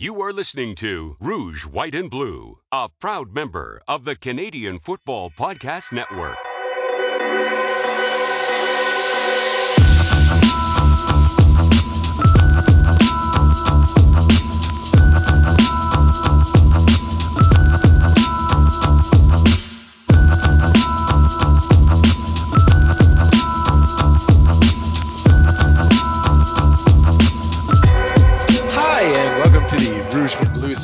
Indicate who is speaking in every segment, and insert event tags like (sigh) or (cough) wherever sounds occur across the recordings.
Speaker 1: You are listening to Rouge, White, and Blue, a proud member of the Canadian Football Podcast Network.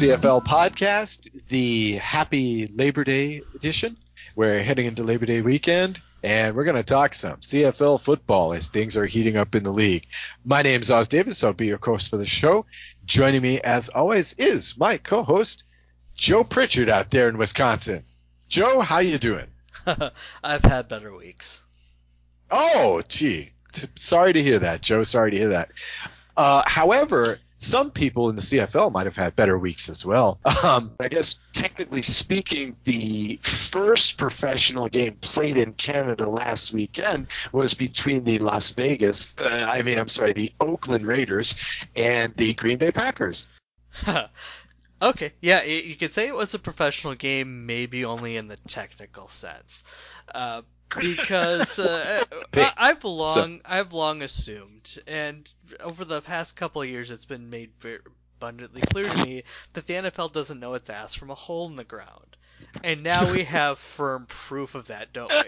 Speaker 2: CFL podcast, the happy Labor Day edition. We're heading into Labor Day weekend, and we're going to talk some CFL football as things are heating up in the league. My name's Os Davis. I'll be your host for the show. Joining me, as always, is my co-host, Joe Pritchard out there in Wisconsin. Joe, how you doing? (laughs)
Speaker 3: I've had better weeks.
Speaker 2: Oh, gee. T- sorry to hear that, Joe. Sorry to hear that. Uh, however, some people in the CFL might have had better weeks as well. (laughs) Um,
Speaker 4: I guess technically speaking, the first professional game played in Canada last weekend was between the Las Vegas, uh, I mean, I'm sorry, the Oakland Raiders and the Green Bay Packers. (laughs)
Speaker 3: okay, yeah, y- you could say it was a professional game, maybe only in the technical sense, uh, because (laughs) uh, I- I've long I've long assumed, and over the past couple of years, it's been made very abundantly clear to me that the NFL doesn't know its ass from a hole in the ground. And now we have firm proof of that, don't we? (laughs)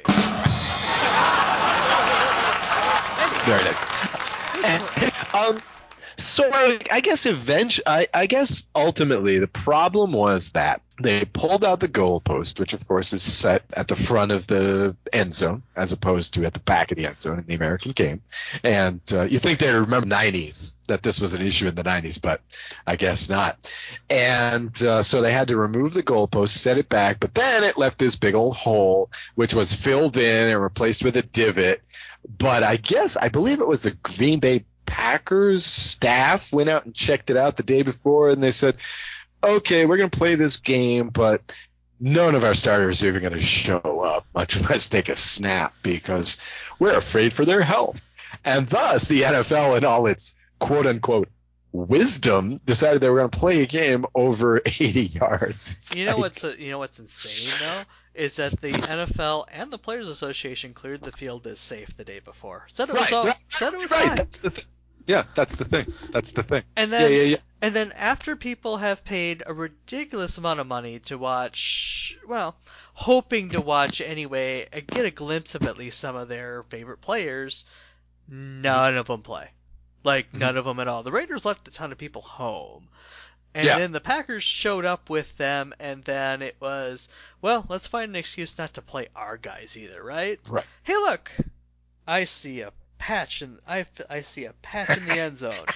Speaker 2: very nice. (laughs)
Speaker 4: um, so I, guess eventually, I, I guess ultimately the problem was that
Speaker 2: they pulled out the goalpost, which of course is set at the front of the end zone as opposed to at the back of the end zone in the American game. And uh, you think they'd remember 90s that this was an issue in the 90s, but I guess not. And uh, so they had to remove the goalpost, set it back, but then it left this big old hole, which was filled in and replaced with a divot. But I guess I believe it was the Green Bay Packers staff went out and checked it out the day before, and they said okay, we're going to play this game, but none of our starters are even going to show up, much (laughs) less take a snap, because we're afraid for their health. And thus, the NFL, in all its quote unquote wisdom, decided they were going to play a game over (laughs) 80 yards. It's
Speaker 3: You know
Speaker 2: like-
Speaker 3: what's uh, you know what's insane though is that the NFL and the Players Association cleared the field as safe the day before. Said it was
Speaker 2: Right,
Speaker 3: all,
Speaker 2: right,
Speaker 3: said it was
Speaker 2: right.
Speaker 3: fine. (laughs)
Speaker 2: That's the thing. Yeah, that's the thing. That's the thing.
Speaker 3: And then
Speaker 2: yeah, yeah. yeah.
Speaker 3: and then after people have paid a ridiculous amount of money to watch, well, hoping to watch anyway, and get a glimpse of at least some of their favorite players, none of them play. Like
Speaker 2: Mm-hmm.
Speaker 3: none of them at all. The Raiders left a ton of people home. And
Speaker 2: Yeah.
Speaker 3: then the Packers showed up with them, and then it was, well, let's find an excuse not to play our guys either, right?
Speaker 2: Right.
Speaker 3: Hey, look, I see a patch and I I see a patch in the end (laughs) zone.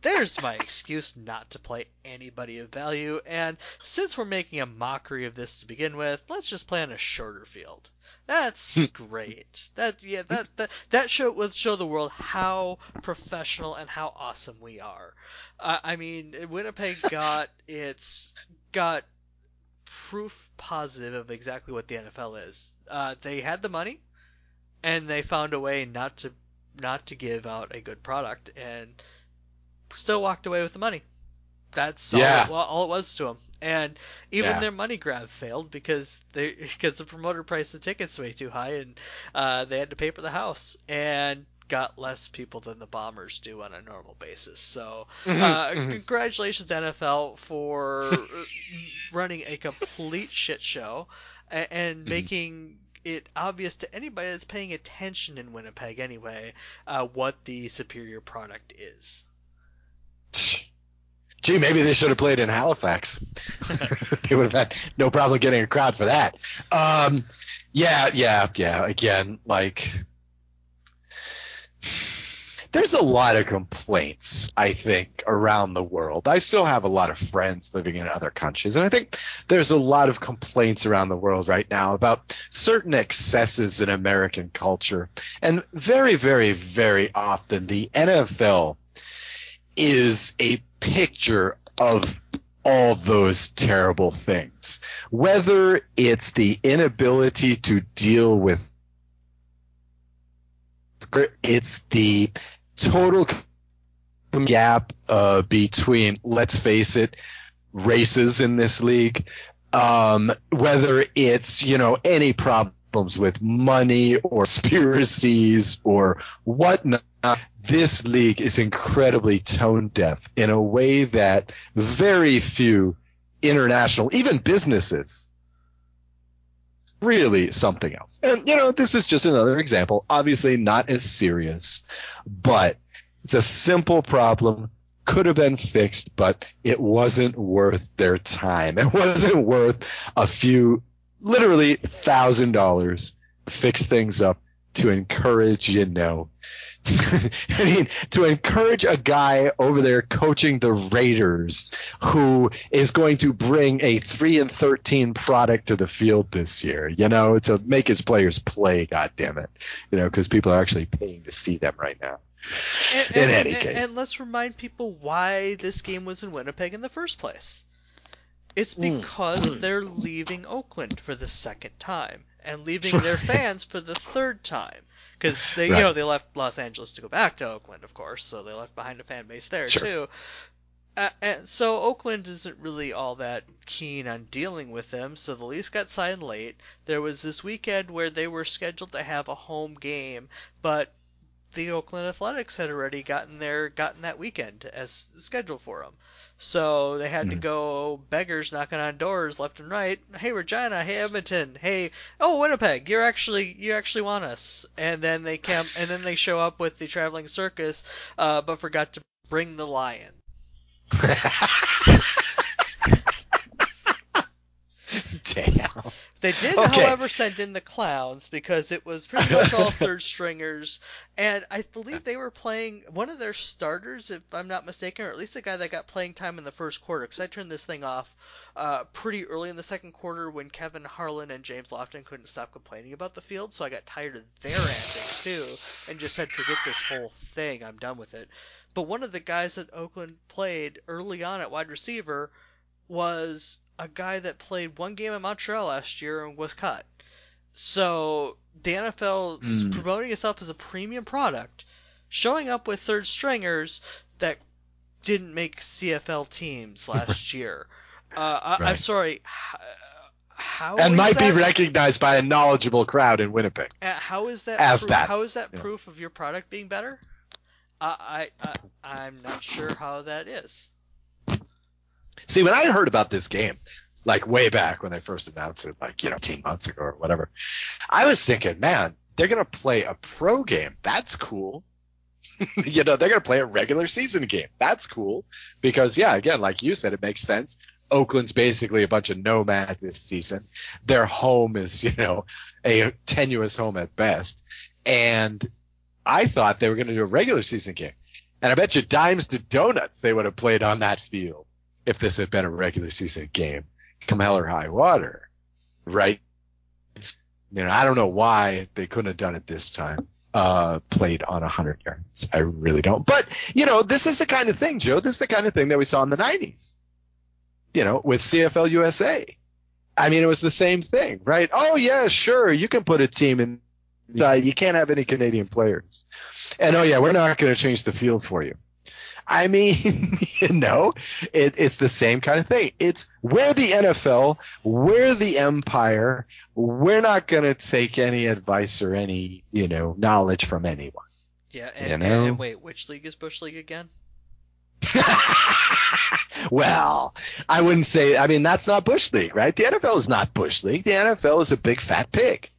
Speaker 3: There's my excuse not to play anybody of value, and since we're making a mockery of this to begin with, let's just play on a shorter field. That's great. That yeah, that that that show will show the world how professional and how awesome we are. Uh, I mean, Winnipeg (laughs) got its got proof positive of exactly what the NFL is. Uh, they had the money, and they found a way not to not to give out a good product, and still walked away with the money. That's all,
Speaker 2: Yeah.
Speaker 3: it, all it was to them. And even
Speaker 2: Yeah.
Speaker 3: their money grab failed because they (laughs) because the promoter priced the tickets way too high, and uh, they had to pay for the house and got less people than the Bombers do on a normal basis. So, uh,
Speaker 4: mhm.
Speaker 3: congratulations NFL for (laughs) running a complete shit show and, and
Speaker 2: Mhm.
Speaker 3: making it obvious to anybody that's paying attention in Winnipeg anyway uh, what the superior product is. (laughs)
Speaker 2: Gee, maybe they should have played in Halifax. (laughs) (laughs) they would have had no problem getting a crowd for that. Um, yeah, yeah, yeah. Again, like, there's a lot of complaints, I think, around the world. I still have a lot of friends living in other countries, and I think there's a lot of complaints around the world right now about certain excesses in American culture. And very, very, very often the NFL is a picture of all those terrible things. Whether it's the inability to deal with it's the total gap uh, between, let's face it, races in this league. Um, whether it's you know any problems with money or conspiracies or whatnot, this league is incredibly tone deaf in a way that very few international, even businesses, really something else. And you know, this is just another example. Obviously, not as serious, but it's a simple problem. Could have been fixed, but it wasn't worth their time. It (laughs) wasn't worth a few, literally thousand dollars fix things up to encourage, you know, (laughs) I mean, to encourage a guy over there coaching the Raiders who is going to bring a three and thirteen product to the field this year, you know, to make his players play. God damn it, you know, because people are actually paying to see them right now.
Speaker 3: And,
Speaker 2: in
Speaker 3: and-
Speaker 2: any
Speaker 3: and-
Speaker 2: case,
Speaker 3: and let's remind people why this game was in Winnipeg in the first place. It's
Speaker 2: Mm.
Speaker 3: because they're leaving Oakland for the second time and leaving their fans for the third time. Because they,
Speaker 2: Right.
Speaker 3: you know, they left Los Angeles to go back to Oakland, of course, so they left behind a fan base there
Speaker 2: Sure.
Speaker 3: too. Uh, and so Oakland isn't really all that keen on dealing with them, so the lease got signed late. There was this weekend where they were scheduled to have a home game, but the Oakland Athletics had already gotten there, gotten that weekend as scheduled for them. So they had to
Speaker 2: Mhm.
Speaker 3: go beggars knocking on doors left and right. Hey Regina, hey Edmonton, hey oh Winnipeg, you're actually you actually want us. And then they come and then they show up with the traveling circus, uh, but forgot to bring the lion. (laughs)
Speaker 2: damn.
Speaker 3: They did,
Speaker 2: Okay.
Speaker 3: however, send in the clowns because it was pretty much all (laughs) third stringers, and I believe they were playing one of their starters, if I'm not mistaken, or at least a guy that got playing time in the first quarter. Because I turned this thing off uh, pretty early in the second quarter when Kevin Harlan and James Lofton couldn't stop complaining about the field, so I got tired of their antics too, and just said, "Forget this whole thing. I'm done with it." But one of the guys that Oakland played early on at wide receiver was a guy that played one game in Montreal last year and was cut. So the NFL is
Speaker 2: Mm.
Speaker 3: promoting itself as a premium product, showing up with third stringers that didn't make CFL teams (laughs) last year. Uh, I, I'm
Speaker 2: Right.
Speaker 3: sorry. How
Speaker 2: and might be recognized by a knowledgeable crowd in Winnipeg.
Speaker 3: uh, how is that?
Speaker 2: As
Speaker 3: proof,
Speaker 2: that.
Speaker 3: How is that
Speaker 2: Yeah.
Speaker 3: proof of your product being better? I, I, I I'm not sure how that is.
Speaker 2: See, when I heard about this game, like way back when they first announced it, like, you know, 10 months ago or whatever, I was thinking, man, they're going to play a pro game. That's cool. (laughs) you know, they're going to play a regular season game. That's cool. Because, yeah, again, like you said, it makes sense. Oakland's basically a bunch of nomads this season. Their home is, you know, a tenuous home at best. And I thought they were going to do a regular season game. And I bet you dimes to donuts they would have played on that field if this had been a regular season game, come hell or high water, right? It's, you know, I don't know why they couldn't have done it this time. Uh, played on a hundred yards. I really don't. But you know, this is the kind of thing, Joe. This is the kind of thing that we saw in the '90s. You know, with CFL USA. I mean, it was the same thing, right? Oh yeah, sure, you can put a team in. Uh, you can't have any Canadian players. And oh yeah, we're not going to change the field for you. I mean, (laughs) you know, it, it's the same kind of thing. It's we're the NFL, we're the empire. We're not going to take any advice or any, you know, knowledge from anyone.
Speaker 3: Yeah, and,
Speaker 2: You
Speaker 3: and,
Speaker 2: know?
Speaker 3: and wait, which league is Bush League again? (laughs)
Speaker 2: well, I wouldn't say. I mean, that's not Bush League, right? The NFL is not Bush League. The NFL is a big fat pig.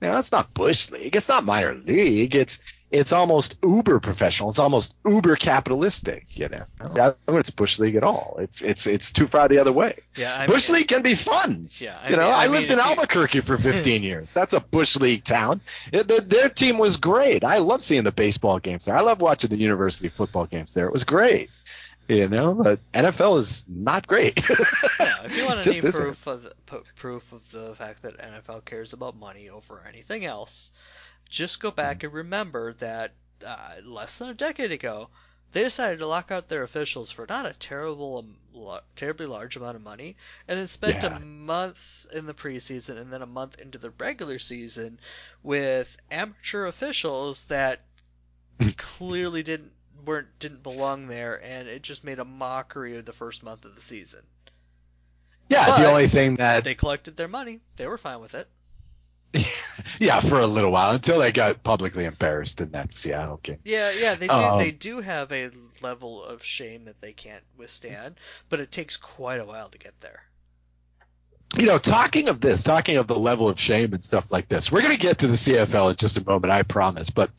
Speaker 2: Now, that's not Bush League. It's not minor league. It's it's almost uber professional. It's almost uber capitalistic. You know, I don't think it's Bush League at all. It's it's it's too far the other way.
Speaker 3: Yeah, I
Speaker 2: Bush
Speaker 3: mean,
Speaker 2: League can be fun.
Speaker 3: Yeah,
Speaker 2: You know,
Speaker 3: mean-
Speaker 2: I,
Speaker 3: mean,
Speaker 2: lived in Albuquerque for (laughs) 15 years. That's a Bush League town. It- their, their team was great. I love seeing the baseball games there. I love watching the university football games there. It was great. You know, but NFL is not great.
Speaker 3: Yeah, if you (laughs) want any
Speaker 2: isn't.
Speaker 3: proof of proof of the fact that NFL cares about money over anything else, just go back and remember that uh, less than a decade ago, they decided to lock out their officials for not a terrible, um, lo- terribly large amount of money, and then spent
Speaker 2: Yeah.
Speaker 3: a month in the preseason and then a month into the regular season with amateur officials that (laughs) clearly didn't weren't didn't belong there, and it just made a mockery of the first month of the season.
Speaker 2: Yeah,
Speaker 3: But-
Speaker 2: the only thing that
Speaker 3: They collected their money; they were fine with it. (laughs)
Speaker 2: yeah, for a little while until they got publicly embarrassed in that Seattle game.
Speaker 3: Yeah, yeah, they do.
Speaker 2: Um,
Speaker 3: they do have a level of shame that they can't withstand, but it takes quite a while to get there.
Speaker 2: You know, talking of this, talking of the level of shame and stuff like this, we're going to get to the CFL in just a moment, I promise. But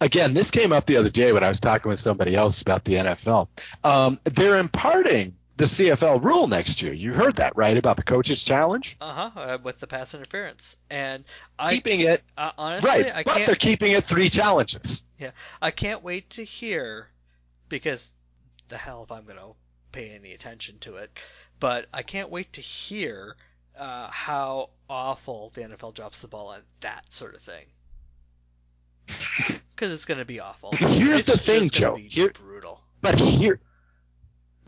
Speaker 2: again, this came up the other day when I was talking with somebody else about the NFL. Um, they're imparting the CFL rule next year. You heard that, right? About the coaches challenge?
Speaker 3: Uh-huh, uh with the pass interference, and I
Speaker 2: keeping it
Speaker 3: uh, honestly,
Speaker 2: right,
Speaker 3: I
Speaker 2: but they're keeping it three challenges.
Speaker 3: Yeah, I can't wait to hear because the hell if I'm going to pay any attention to it, but I can't wait to hear uh, how awful the NFL drops the ball on that sort of thing. (laughs) Because it's going to be awful.
Speaker 2: Here's
Speaker 3: It's
Speaker 2: the thing,
Speaker 3: gonna
Speaker 2: Joe.
Speaker 3: be
Speaker 2: Here-
Speaker 3: brutal.
Speaker 2: But here,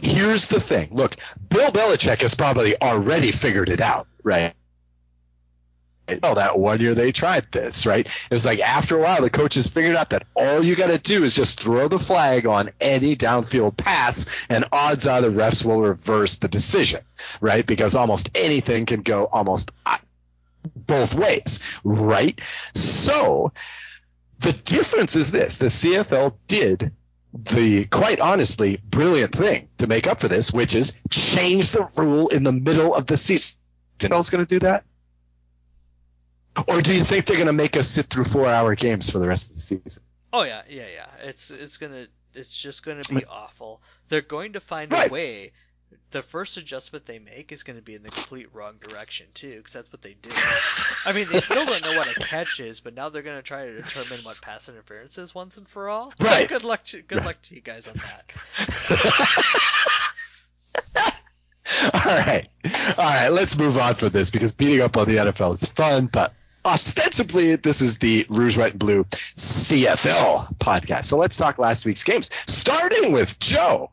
Speaker 2: here's the thing. Look, Bill Belichick has probably already figured it out, right? Oh, that one year they tried this, right? It was like after a while, the coaches figured out that all you got to do is just throw the flag on any downfield pass, and odds are the refs will reverse the decision, right? Because almost anything can go almost uh, both ways, right? So the difference is this: the CFL did the quite honestly brilliant thing to make up for this, which is change the rule in the middle of the season. NFL's going to do that? Or do you think they're going to make us sit through four-hour games for the rest of the season?
Speaker 3: Oh yeah, yeah, yeah. It's it's gonna it's just gonna be awful. They're going to find
Speaker 2: Right.
Speaker 3: a way. The first adjustment they make is going to be in the complete wrong direction too, because that's what they do. (laughs) I mean, they still don't know what a catch is, but now they're going to try to determine what pass interference is once and for all. So
Speaker 2: Right.
Speaker 3: Good luck to good luck to you guys on that. (laughs)
Speaker 2: All right. All right. Let's move on from this because beating up on the NFL is fun, but ostensibly this is the Rouge, Red, and Blue CFL podcast. So let's talk last week's games, starting with Joe.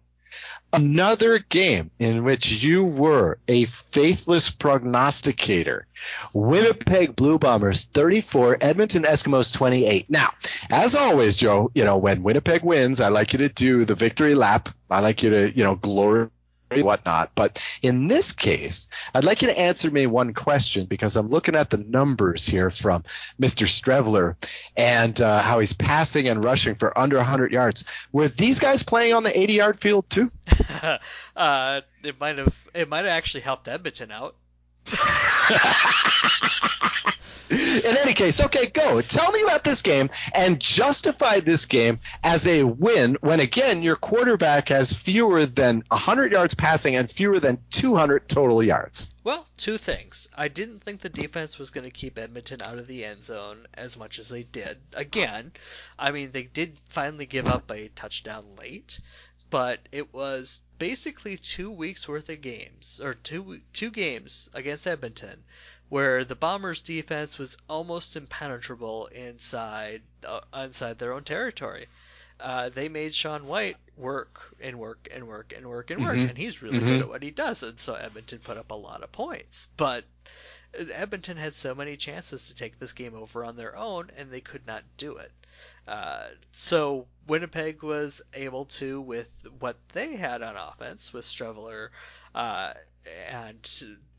Speaker 2: Another game in which you were a faithless prognosticator. Winnipeg Blue Bombers 34, Edmonton Eskimos 28. Now, as always, Joe, you know, when Winnipeg wins, I like you to do the victory lap. I like you to, you know, glory whatnot. But in this case, I'd like you to answer me one question because I'm looking at the numbers here from Mr. Streveler and uh, how he's passing and rushing for under 100 yards. Were these guys playing on the 80 yard field too? (laughs)
Speaker 3: uh, it might have it might have actually helped Edmonton out.
Speaker 2: In any case, okay, go. Tell me about this game and justify this game as a win when, again, your quarterback has fewer than 100 yards passing and fewer than 200 total yards.
Speaker 3: Well, two things. I didn't think the defense was going to keep Edmonton out of the end zone as much as they did. Again, I mean, they did finally give up a touchdown late, but it was basically two weeks worth of games, or two two games against Edmonton, where the Bombers' defense was almost impenetrable inside uh, inside their own territory. Uh, they made Sean Whyte work and work and work and work and work,
Speaker 2: Mhm.
Speaker 3: and he's really
Speaker 2: Mhm.
Speaker 3: good at what he does, and so Edmonton put up a lot of points. But Edmonton had so many chances to take this game over on their own, and they could not do it. Uh, so Winnipeg was able to, with what they had on offense, with Streveler uh, and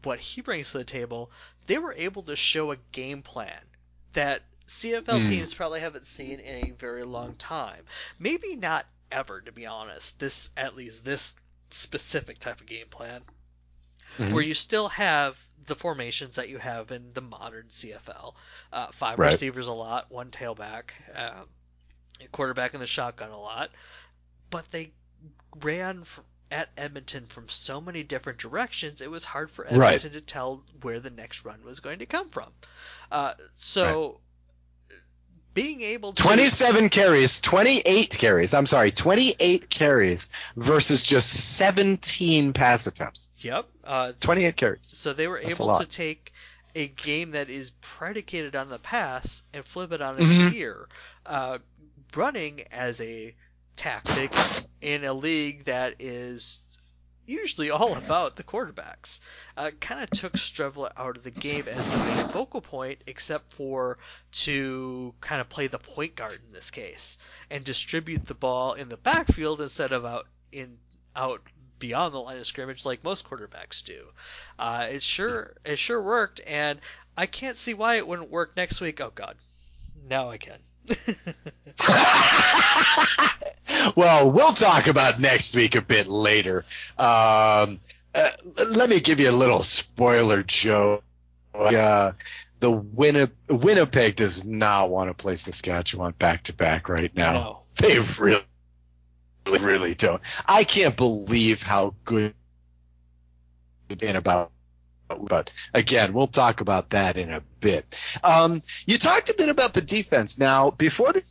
Speaker 3: what he brings to the table, they were able to show a game plan that CFL
Speaker 2: Hmm.
Speaker 3: teams probably haven't seen in a very long time. Maybe not ever, to be honest. This, at least this specific type of game plan,
Speaker 2: Mhm.
Speaker 3: where you still have the formations that you have in the modern CFL. Uh, five
Speaker 2: Right.
Speaker 3: receivers a lot, one tailback, um, a quarterback in the shotgun a lot, but they ran f- at Edmonton from so many different directions. It was hard for
Speaker 2: Right.
Speaker 3: Edmonton to tell where the next run was going to come from. Uh, so. Being able to
Speaker 2: 27 carries, 28 carries. I'm sorry, 28 carries versus just 17 pass attempts.
Speaker 3: Yep. Uh,
Speaker 2: 28 carries.
Speaker 3: So they were
Speaker 2: That's
Speaker 3: able to take a game that is predicated on the pass and flip it on its
Speaker 2: Mhm.
Speaker 3: ear, uh, running as a tactic in a league that is usually all about the quarterbacks. Uh, kind of took Streveler out of the game as the main focal point, except for to kind of play the point guard in this case and distribute the ball in the backfield instead of out in out beyond the line of scrimmage like most quarterbacks do. Uh, it sure it sure worked, and I can't see why it wouldn't work next week. Oh God, now I can. (laughs)
Speaker 2: well, we'll talk about next week a bit later. Um, uh, let me give you a little spoiler, Joe. Uh, the Winnipeg, Winnipeg does not want to play Saskatchewan back to back right now.
Speaker 3: No.
Speaker 2: They really, really don't. I can't believe how good and about but again, we'll talk about that in a bit. Um, you talked a bit about the defense. Now, before the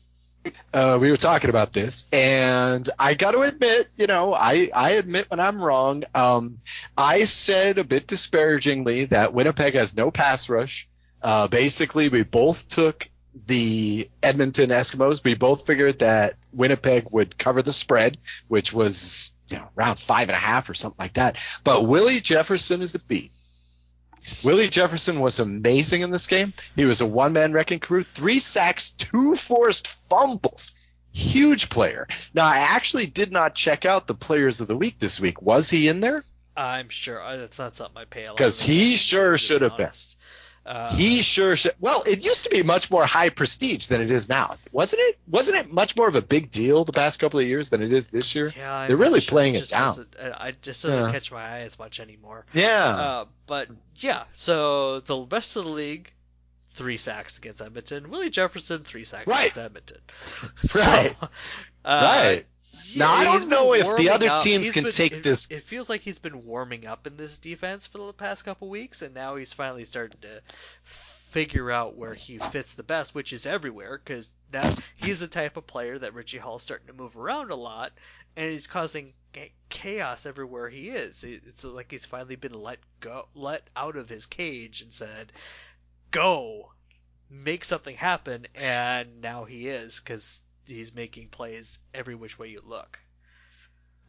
Speaker 2: uh, we were talking about this, and I got to admit, you know, I, I admit when I'm wrong. Um, I said a bit disparagingly that Winnipeg has no pass rush. Uh, basically, we both took the Edmonton Eskimos. We both figured that Winnipeg would cover the spread, which was you know around five and a half or something like that. But Willie Jefferson is a beat. Willie Jefferson was amazing in this game. He was a one man wrecking crew, three sacks, two forced fumbles. Huge player. Now, I actually did not check out the players of the week this week. Was he in there?
Speaker 3: I'm sure that's not something I pay a lot.
Speaker 2: Because he sure should have been.
Speaker 3: Uh,
Speaker 2: He sure should. Well, it used to be much more high prestige than it is now, wasn't it? Wasn't it much more of a big deal the past couple of years than it is this year?
Speaker 3: yeah, I'm
Speaker 2: They're really
Speaker 3: sure
Speaker 2: playing it
Speaker 3: just
Speaker 2: down.
Speaker 3: doesn't- uh, I just doesn't
Speaker 2: Yeah.
Speaker 3: catch my eye as much anymore.
Speaker 2: Yeah.
Speaker 3: Uh, but yeah, so the rest of the league, three sacks against Edmonton. Willie Jefferson, three sacks
Speaker 2: Right.
Speaker 3: against Edmonton. (laughs)
Speaker 2: Right.
Speaker 3: So, uh,
Speaker 2: right.
Speaker 3: Yeah,
Speaker 2: Now, I don't know if the other
Speaker 3: up.
Speaker 2: teams
Speaker 3: He's
Speaker 2: can
Speaker 3: been-
Speaker 2: take
Speaker 3: it,
Speaker 2: this-
Speaker 3: It feels like he's been warming up in this defense for the past couple weeks, and now he's finally started to figure out where he fits the best, which is everywhere, because now he's the type of player that Richie Hall's starting to move around a lot, and he's causing chaos everywhere he is. It's like he's finally been let go, let out of his cage, and said, "Go, make something happen," and now he is, because he's making plays every which way you look.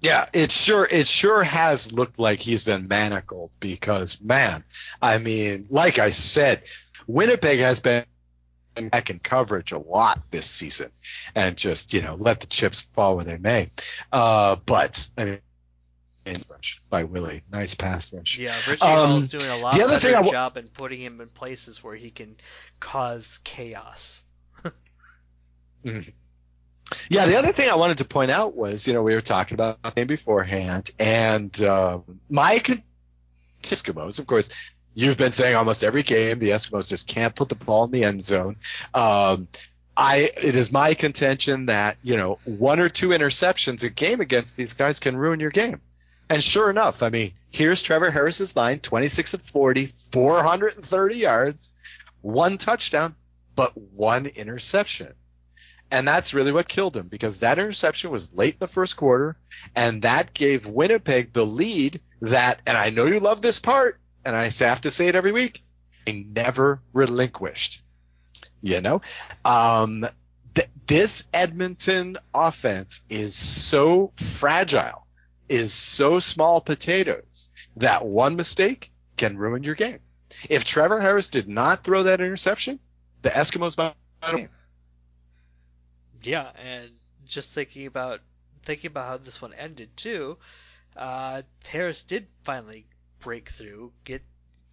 Speaker 2: Yeah, it sure it sure has looked like he's been manacled because man, I mean, like I said, Winnipeg has been back in coverage a lot this season and just, you know, let the chips fall where they may. Uh, but I mean rush by Willie. Nice pass rush.
Speaker 3: Yeah, Richie
Speaker 2: Um,
Speaker 3: Hall's doing a lot
Speaker 2: the other
Speaker 3: better
Speaker 2: thing I wa-
Speaker 3: job in putting him in places where he can cause chaos. (laughs)
Speaker 2: Yeah, the other thing I wanted to point out was, you know, we were talking about the game beforehand, and um, my con- Eskimos, of course, you've been saying almost every game the Eskimos just can't put the ball in the end zone. Um, I it is my contention that you know one or two interceptions a game against these guys can ruin your game. And sure enough, I mean, here's Trevor Harris's line: 26 of 40, 430 yards, one touchdown, but one interception. And that's really what killed him because that interception was late in the first quarter, and that gave Winnipeg the lead that, and I know you love this part, and I have to say it every week, they never relinquished. You know, um, th- this Edmonton offense is so fragile, is so small potatoes that one mistake can ruin your game. If Trevor Harris did not throw that interception, the Eskimos might have.
Speaker 3: Yeah, and just thinking about thinking about how this one ended too, uh, Harris did finally break through, get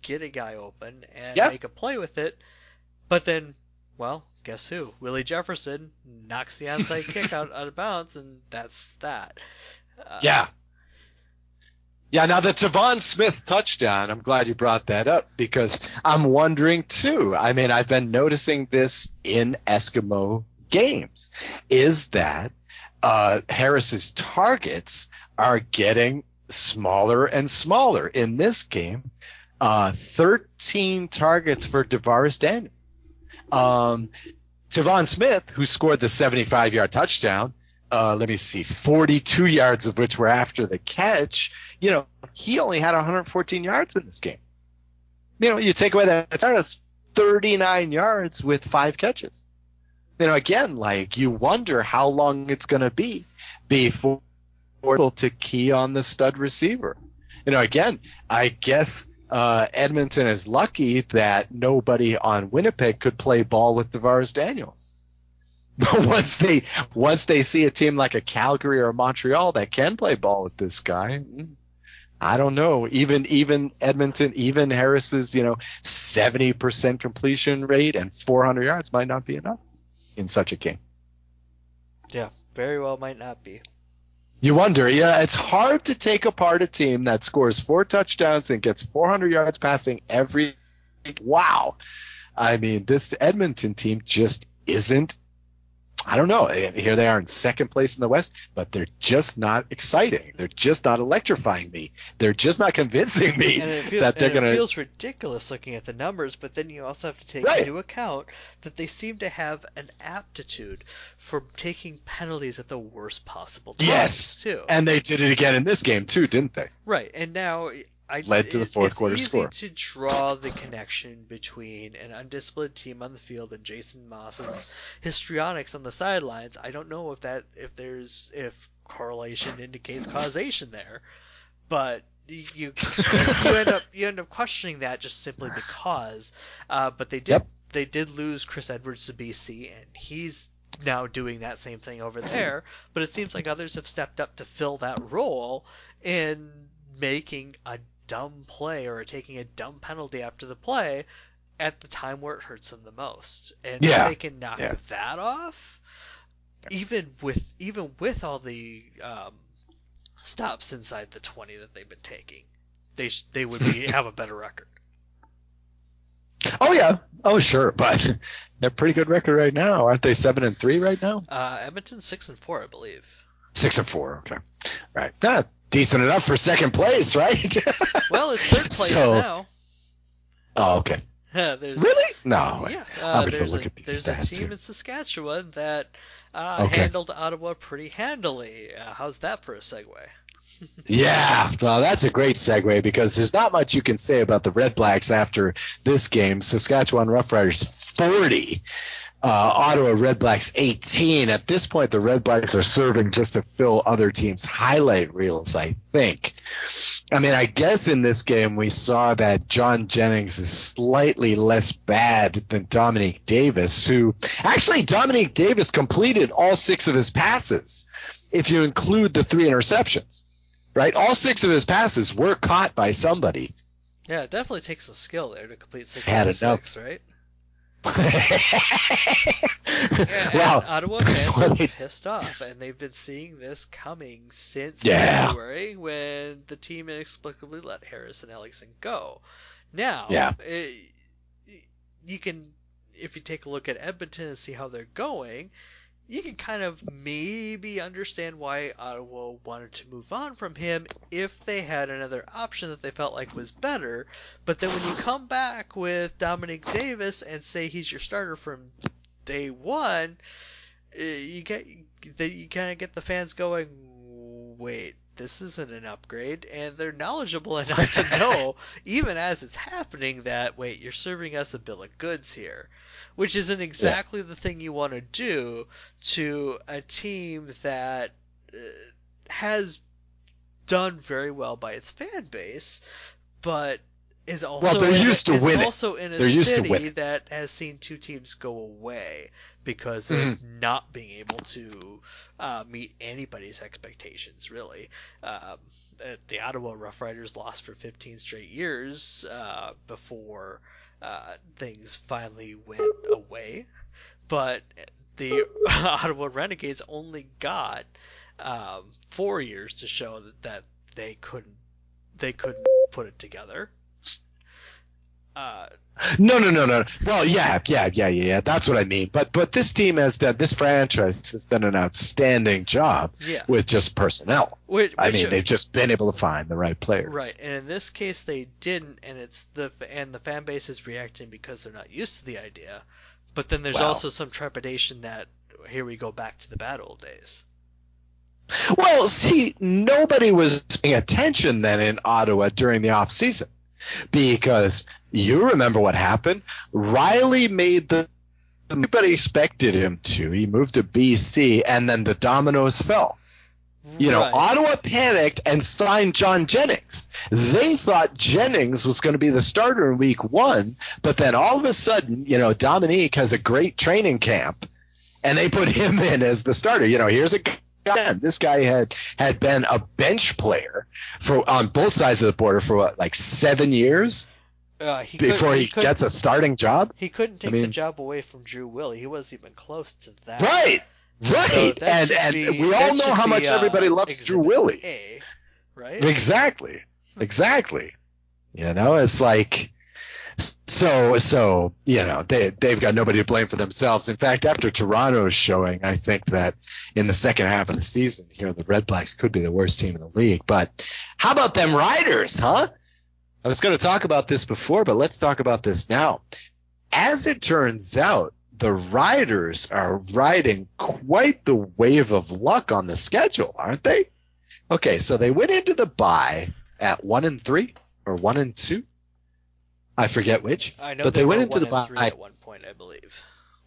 Speaker 3: get a guy open, and make a play with it. But then, well, guess who? Willie Jefferson knocks the onside (laughs) kick out, out of bounds, and that's that. Uh,
Speaker 2: Yeah. Yeah, now the Tevaun Smith touchdown, I'm glad you brought that up because I'm wondering too. I mean, I've been noticing this in Eskimo games is that uh, Harris's targets are getting smaller and smaller. In this game, uh, 13 targets for DaVaris Daniels. Um, Tevaun Smith, who scored the 75 yard touchdown, uh, let me see, 42 yards of which were after the catch. You know, he only had 114 yards in this game. You know, you take away that, that's 39 yards with five catches. You know, again, like you wonder how long it's going to be before to key on the stud receiver. You know, again, I guess uh, Edmonton is lucky that nobody on Winnipeg could play ball with DaVaris Daniels. But (laughs) once they once they see a team like a Calgary or a Montreal that can play ball with this guy, I don't know. Even even Edmonton, even Harris's, you know, seventy percent completion rate and four hundred yards might not be enough in such a game.
Speaker 3: Yeah, very well might not be.
Speaker 2: You wonder, yeah, it's hard to take apart a team that scores four touchdowns and gets 400 yards passing every. Wow, I mean, this Edmonton team just isn't I don't know. Eh, here they are in second place in the West, but they're just not exciting. They're just not electrifying me. They're just not convincing me (laughs)
Speaker 3: feel,
Speaker 2: that they're going to.
Speaker 3: It feels ridiculous looking at the numbers, but then you also have to take right. into account that they seem to have an aptitude for taking penalties at the worst possible times
Speaker 2: yes.
Speaker 3: too.
Speaker 2: And they did it again in this game too, didn't they?
Speaker 3: Right. And now I,
Speaker 2: led to the fourth quarter score.
Speaker 3: To draw the connection between an undisciplined team on the field and Jason Maas's histrionics on the sidelines. I don't know if that if there's if correlation indicates causation there, but you you end up you end up questioning that just simply because. Uh, but they did yep. they did lose Chris Edwards to BC, and he's now doing that same thing over there. But it seems like others have stepped up to fill that role in making a dumb play or taking a dumb penalty after the play at the time where it hurts them the most. And
Speaker 2: yeah.
Speaker 3: if they can knock yeah. that off, even with even with all the um, stops inside the 20 that they've been taking, they sh- they would be (laughs) have a better record.
Speaker 2: Oh yeah, oh sure, but (laughs) they're pretty good record right now, aren't they? Seven and three right now.
Speaker 3: Uh, Edmonton six and four, I believe.
Speaker 2: Six and four. Okay, right. That decent enough for second place, right? (laughs)
Speaker 3: well, it's third place so, now.
Speaker 2: Oh, okay. (laughs) really? No.
Speaker 3: Yeah.
Speaker 2: Uh, I'm
Speaker 3: gonna
Speaker 2: look
Speaker 3: a,
Speaker 2: at these
Speaker 3: there's
Speaker 2: stats
Speaker 3: a team
Speaker 2: here.
Speaker 3: in Saskatchewan that uh,
Speaker 2: okay.
Speaker 3: handled Ottawa pretty handily. Uh, how's that for a segue? (laughs)
Speaker 2: yeah, well, that's a great segue because there's not much you can say about the Red Blacks after this game. Saskatchewan Roughriders 40, uh, Ottawa Red Blacks 18. At this point, the Red Blacks are serving just to fill other teams' highlight reels, I think. I mean, I guess in this game we saw that John Jennings is slightly less bad than Dominique Davis, who actually Dominique Davis completed all six of his passes, if you include the three interceptions, right? All six of his passes were caught by somebody.
Speaker 3: Yeah, it definitely takes some skill there to complete six.
Speaker 2: Had enough,
Speaker 3: six, right?
Speaker 2: Yeah,
Speaker 3: well, Ottawa fans are (laughs) pissed off, and they've been seeing this coming since
Speaker 2: yeah.
Speaker 3: January when the team inexplicably let Harris and Ellingson go. Now,
Speaker 2: yeah.
Speaker 3: It, you can, if you take a look at Edmonton and see how they're going, you can kind of maybe understand why Ottawa wanted to move on from him if they had another option that they felt like was better. But then when you come back with Dominique Davis and say he's your starter from day one, eh, you get that you kind of get the fans going. Wait, this isn't an upgrade, and they're knowledgeable (laughs) enough to know, (laughs) even as it's happening, that wait, you're serving us a bill of goods here which isn't exactly yeah. the thing you want to do to a team that uh, has done very well by its fan base, but is also
Speaker 2: well, they're used
Speaker 3: a,
Speaker 2: to winning.
Speaker 3: also in a
Speaker 2: they're
Speaker 3: city that has seen two teams go away because mm-hmm. of not being able to uh, meet anybody's expectations. Really, um, the Ottawa Roughriders lost for 15 straight years uh, before uh, things finally went away. But the (laughs) Ottawa Renegades only got um, four years to show that, that they couldn't they couldn't put it together. Uh,
Speaker 2: no, no, no, no. Well, yeah, yeah, yeah, yeah. Yeah. That's what I mean. But but this team has done this franchise has done an outstanding job
Speaker 3: yeah.
Speaker 2: with just personnel.
Speaker 3: Which,
Speaker 2: I mean, they've just been able to find the right players.
Speaker 3: Right, and in this case, they didn't, and it's the and the fan base is reacting because they're not used to the idea. But then there's
Speaker 2: well,
Speaker 3: also some trepidation that here we go back to the bad old days.
Speaker 2: Well, see, nobody was paying attention then in Ottawa during the off season because you remember what happened. Reilly made the everybody expected him to. He moved to BC, and then the dominoes fell. You know,
Speaker 3: Right.
Speaker 2: Ottawa panicked and signed John Jennings. They thought Jennings was going to be the starter in week one, but then all of a sudden, you know, Dominique has a great training camp and they put him in as the starter. You know, here's a This guy had had been a bench player for on both sides of the border for what, like seven years
Speaker 3: Uh, he
Speaker 2: before he,
Speaker 3: couldn't-
Speaker 2: gets a starting job.
Speaker 3: He couldn't take
Speaker 2: I mean-
Speaker 3: the job away from Drew Willy. He wasn't even close to that.
Speaker 2: Right, right,
Speaker 3: that
Speaker 2: and and
Speaker 3: be-
Speaker 2: we all know how
Speaker 3: be,
Speaker 2: much
Speaker 3: uh,
Speaker 2: everybody loves Drew Willy.
Speaker 3: A, right?
Speaker 2: Exactly. Exactly. You know, it's like so so you know they they've got nobody to blame for themselves. In fact, after Toronto's showing, I think that in the second half of the season, here the Red Blacks could be the worst team in the league. But how about them Riders, huh? I was going to talk about this before, but let's talk about this now. As it turns out, the Riders are riding quite the wave of luck on the schedule, aren't they? Okay, so they went into the bye at one and three or one and two. I forget which.
Speaker 3: I know
Speaker 2: but
Speaker 3: they,
Speaker 2: they went into the bye.
Speaker 3: at one point, I believe.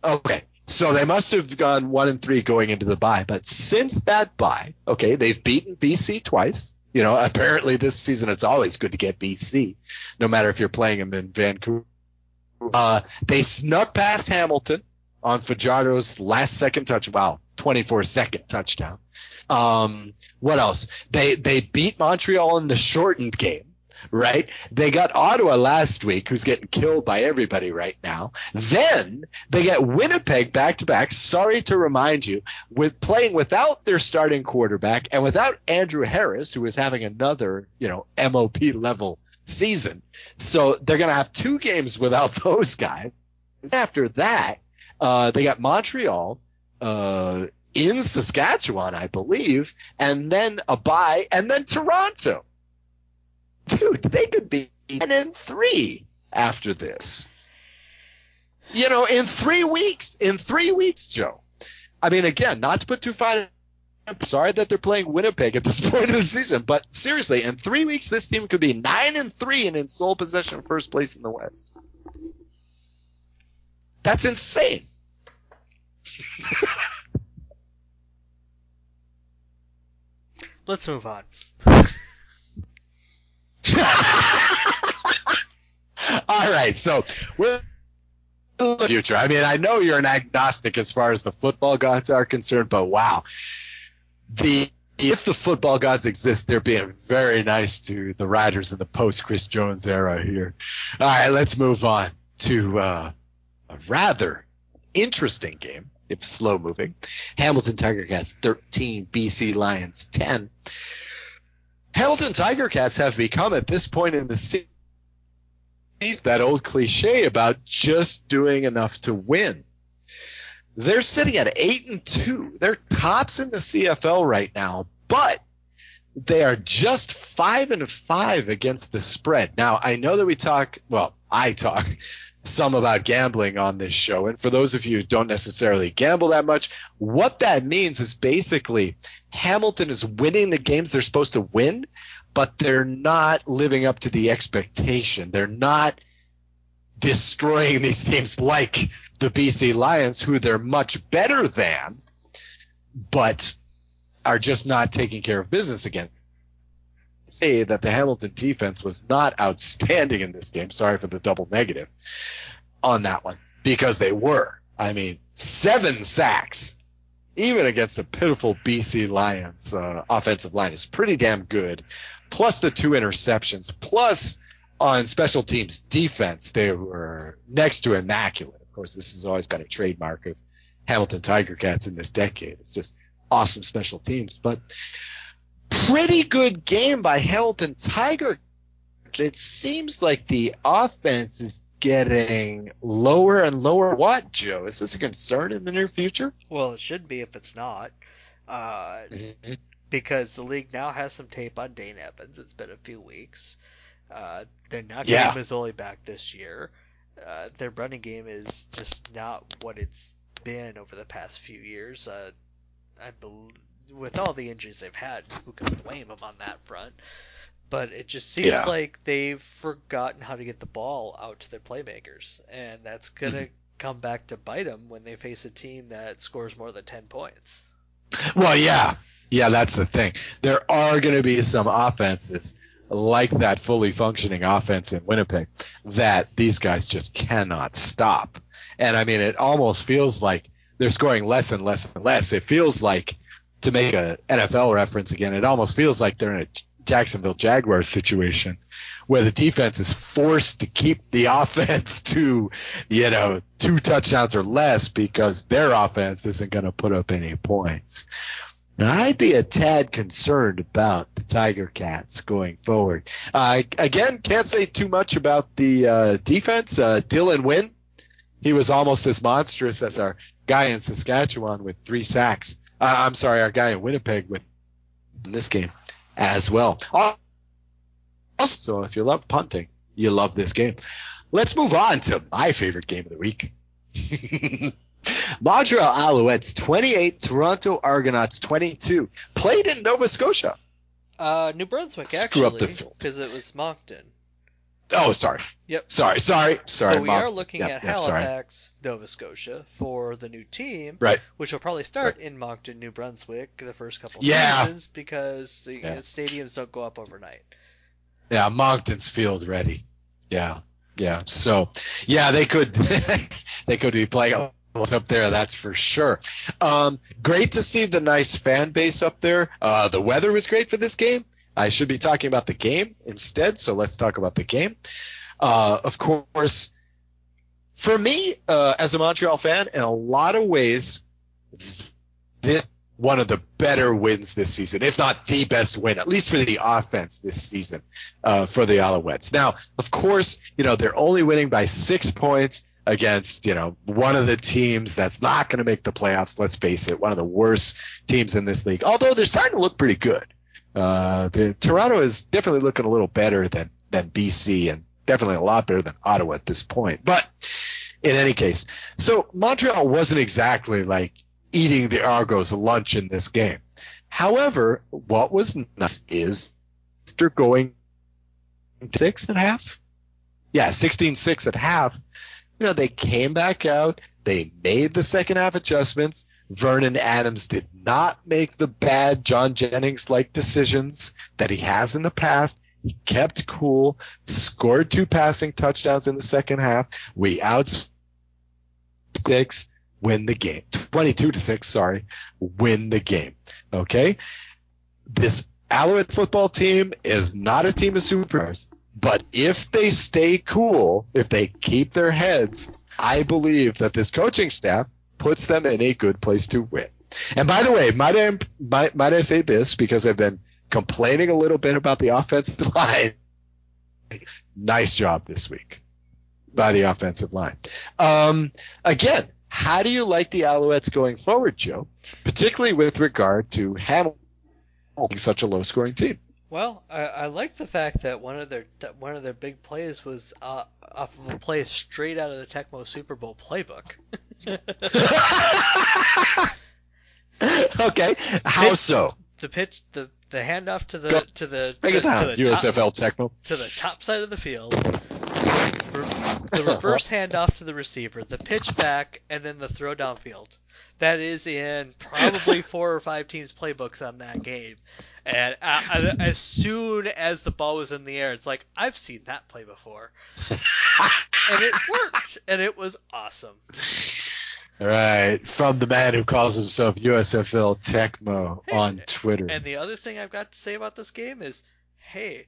Speaker 2: Okay, so they must have gone one and three going into the bye. But since that bye, okay, they've beaten BC twice. You know, (laughs) apparently this season it's always good to get BC, no matter if you're playing them in Vancouver. Uh, they snuck past Hamilton on Fajardo's last second touch. Wow, 24 second touchdown. Um, what else? They they beat Montreal in the shortened game, right? They got Ottawa last week, who's getting killed by everybody right now. Then they get Winnipeg back to back. Sorry to remind you, with playing without their starting quarterback and without Andrew Harris, who is having another, you know, MOP level season. So they're going to have two games without (laughs) those guys. After that, uh, they got Montreal, uh, in Saskatchewan, I believe, and then a bye, and then Toronto. Dude, they could be 10 and 3 after this. You know, in three weeks, in three weeks, Joe. I mean, again, not to put too fine. I'm sorry that they're playing Winnipeg at this (laughs) point of the season, but seriously, in three weeks, this team could be nine and three and in sole possession of first place in the West. That's insane. (laughs)
Speaker 3: Let's move on. (laughs) (laughs)
Speaker 2: All right, so we're in the future. I mean, I know you're an agnostic as far as the football gods are concerned, but wow, the if the football gods exist, they're being very nice to the Riders in the post Chris Jones era here. All right, let's move on to uh, a rather interesting game, if slow moving. Hamilton Tiger Cats 13, BC Lions 10. Hamilton Tiger Cats have become at this point in the season that old cliche about just doing enough to win. They're sitting at eight and two. They're tops in the CFL right now, but they are just five and five against the spread. Now I know that we talk, well, I talk some about gambling on this show, and for those of you who don't necessarily gamble that much, what that means is basically Hamilton is winning the games they're supposed to win, but they're not living up to the expectation. They're not destroying these teams like the BC Lions, who they're much better than, but are just not taking care of business again. Say that the Hamilton defense was not outstanding in this game. Sorry for the double negative on that one because they were. I mean, seven sacks, even against a pitiful BC Lions uh, offensive line, is pretty damn good. Plus the two interceptions, plus on special teams defense, they were next to immaculate. Of course, this has always been a trademark of Hamilton Tiger Cats in this decade. It's just awesome special teams, but pretty good game by Hamilton Tiger. It seems like the offense is getting lower and lower. What, Joe? Is this a concern in the near future?
Speaker 3: Well, it should be if it's not. Uh, because the league now has some tape on Dane Evans. It's been a few weeks. Uh, their not
Speaker 2: Yeah.
Speaker 3: game is only back this year. Uh, their running game is just not what it's been over the past few years. Uh, I bel with all the injuries they've had, who can blame them on that front? But it just seems
Speaker 2: Yeah.
Speaker 3: like they've forgotten how to get the ball out to their playmakers, and that's gonna
Speaker 2: Mm-hmm.
Speaker 3: come back to bite them when they face a team that scores more than ten points.
Speaker 2: Well, yeah. Yeah, that's the thing. There are going to be some offenses like that fully functioning offense in Winnipeg that these guys just cannot stop. And I mean, it almost feels like they're scoring less and less and less. It feels like, to make a NFL reference again, it almost feels like they're in a Jacksonville Jaguars situation where the defense is forced to keep the (laughs) offense to, you know, two touchdowns or less because their offense isn't going to put up any points. Now, I'd be a tad concerned about the Tiger Cats going forward. Uh, again, can't say too much about the uh, defense. Uh, Dylan Wynn, he was almost as monstrous as our guy in Saskatchewan with three sacks. Uh, I'm sorry, our guy in Winnipeg with in this game as well. So if you love punting, you love this game. Let's move on to my favorite game of the week. (laughs) Montreal Alouettes 28, Toronto Argonauts 22. Played in Nova Scotia.
Speaker 3: Uh, New Brunswick
Speaker 2: Screw
Speaker 3: actually,
Speaker 2: up the field.
Speaker 3: because it was Moncton.
Speaker 2: Oh, sorry.
Speaker 3: Yep.
Speaker 2: Sorry, sorry, sorry.
Speaker 3: but we
Speaker 2: Mon-
Speaker 3: are looking
Speaker 2: Yep,
Speaker 3: at
Speaker 2: yep, sorry.
Speaker 3: Halifax, Nova Scotia for the new team,
Speaker 2: Right.
Speaker 3: which will probably start in Moncton, New Brunswick, the first couple
Speaker 2: Yeah.
Speaker 3: seasons because the
Speaker 2: Yeah.
Speaker 3: stadiums don't go up overnight.
Speaker 2: Yeah, Moncton's field ready. Yeah, yeah. So, yeah, they could (laughs) they could be playing up there. That's for sure. Um, great to see the nice fan base up there. Uh, the weather was great for this game. I should be talking about the game instead. So let's talk about the game. Uh, of course, for me uh, as a Montreal fan, in a lot of ways, this one of the better wins this season, if not the best win, at least for the offense this season uh, for the Alouettes. Now, of course, you know they're only winning by six points against you know one of the teams that's not going to make the playoffs. Let's face it, one of the worst teams in this league. Although they're starting to look pretty good. Uh, the Toronto is definitely looking a little better than than BC and definitely a lot better than Ottawa at this point. But in any case, so Montreal wasn't exactly like eating the Argos lunch in this game. However, what was nice is after going six and a half. yeah, 16-6 at half, you know, they came back out, they made the second half adjustments. Vernon Adams did not make the bad John Jennings like decisions that he has in the past. He kept cool, scored two passing touchdowns in the second half. We out six, win the game. 22 to 6, sorry, win the game. Okay? This Alouette football team is not a team of superstars, but if they stay cool, if they keep their heads, I believe that this coaching staff puts them in a good place to win. And by the way, might I, might, might I say this because I've been complaining a little bit about the offensive (laughs) line. nice job this week by the offensive line. Um, again, how do you like the Alouettes going forward, Joe? Particularly with regard to Hamilton such a low scoring team.
Speaker 3: Well, I, I like the fact that one of their one of their big plays was uh, off of a play straight out of the Tecmo Super Bowl playbook. (laughs)
Speaker 2: okay. How
Speaker 3: Pitch-
Speaker 2: so?
Speaker 3: the pitch, the the handoff to the
Speaker 2: Go.
Speaker 3: to the
Speaker 2: Break
Speaker 3: to,
Speaker 2: it down.
Speaker 3: to the top,
Speaker 2: USFL Tecmo.
Speaker 3: to the top side of the field. The (laughs) reverse handoff to the receiver, the pitch back, and then the throw downfield. That is in probably (laughs) four or five teams' playbooks on that game. And uh, as soon as the ball was in the air, it's like I've seen that play before, and it (laughs) worked, and it was awesome.
Speaker 2: Right. From the man who calls himself USFL Tecmo
Speaker 3: Hey,
Speaker 2: on Twitter.
Speaker 3: And the other thing I've got to say about this game is, hey,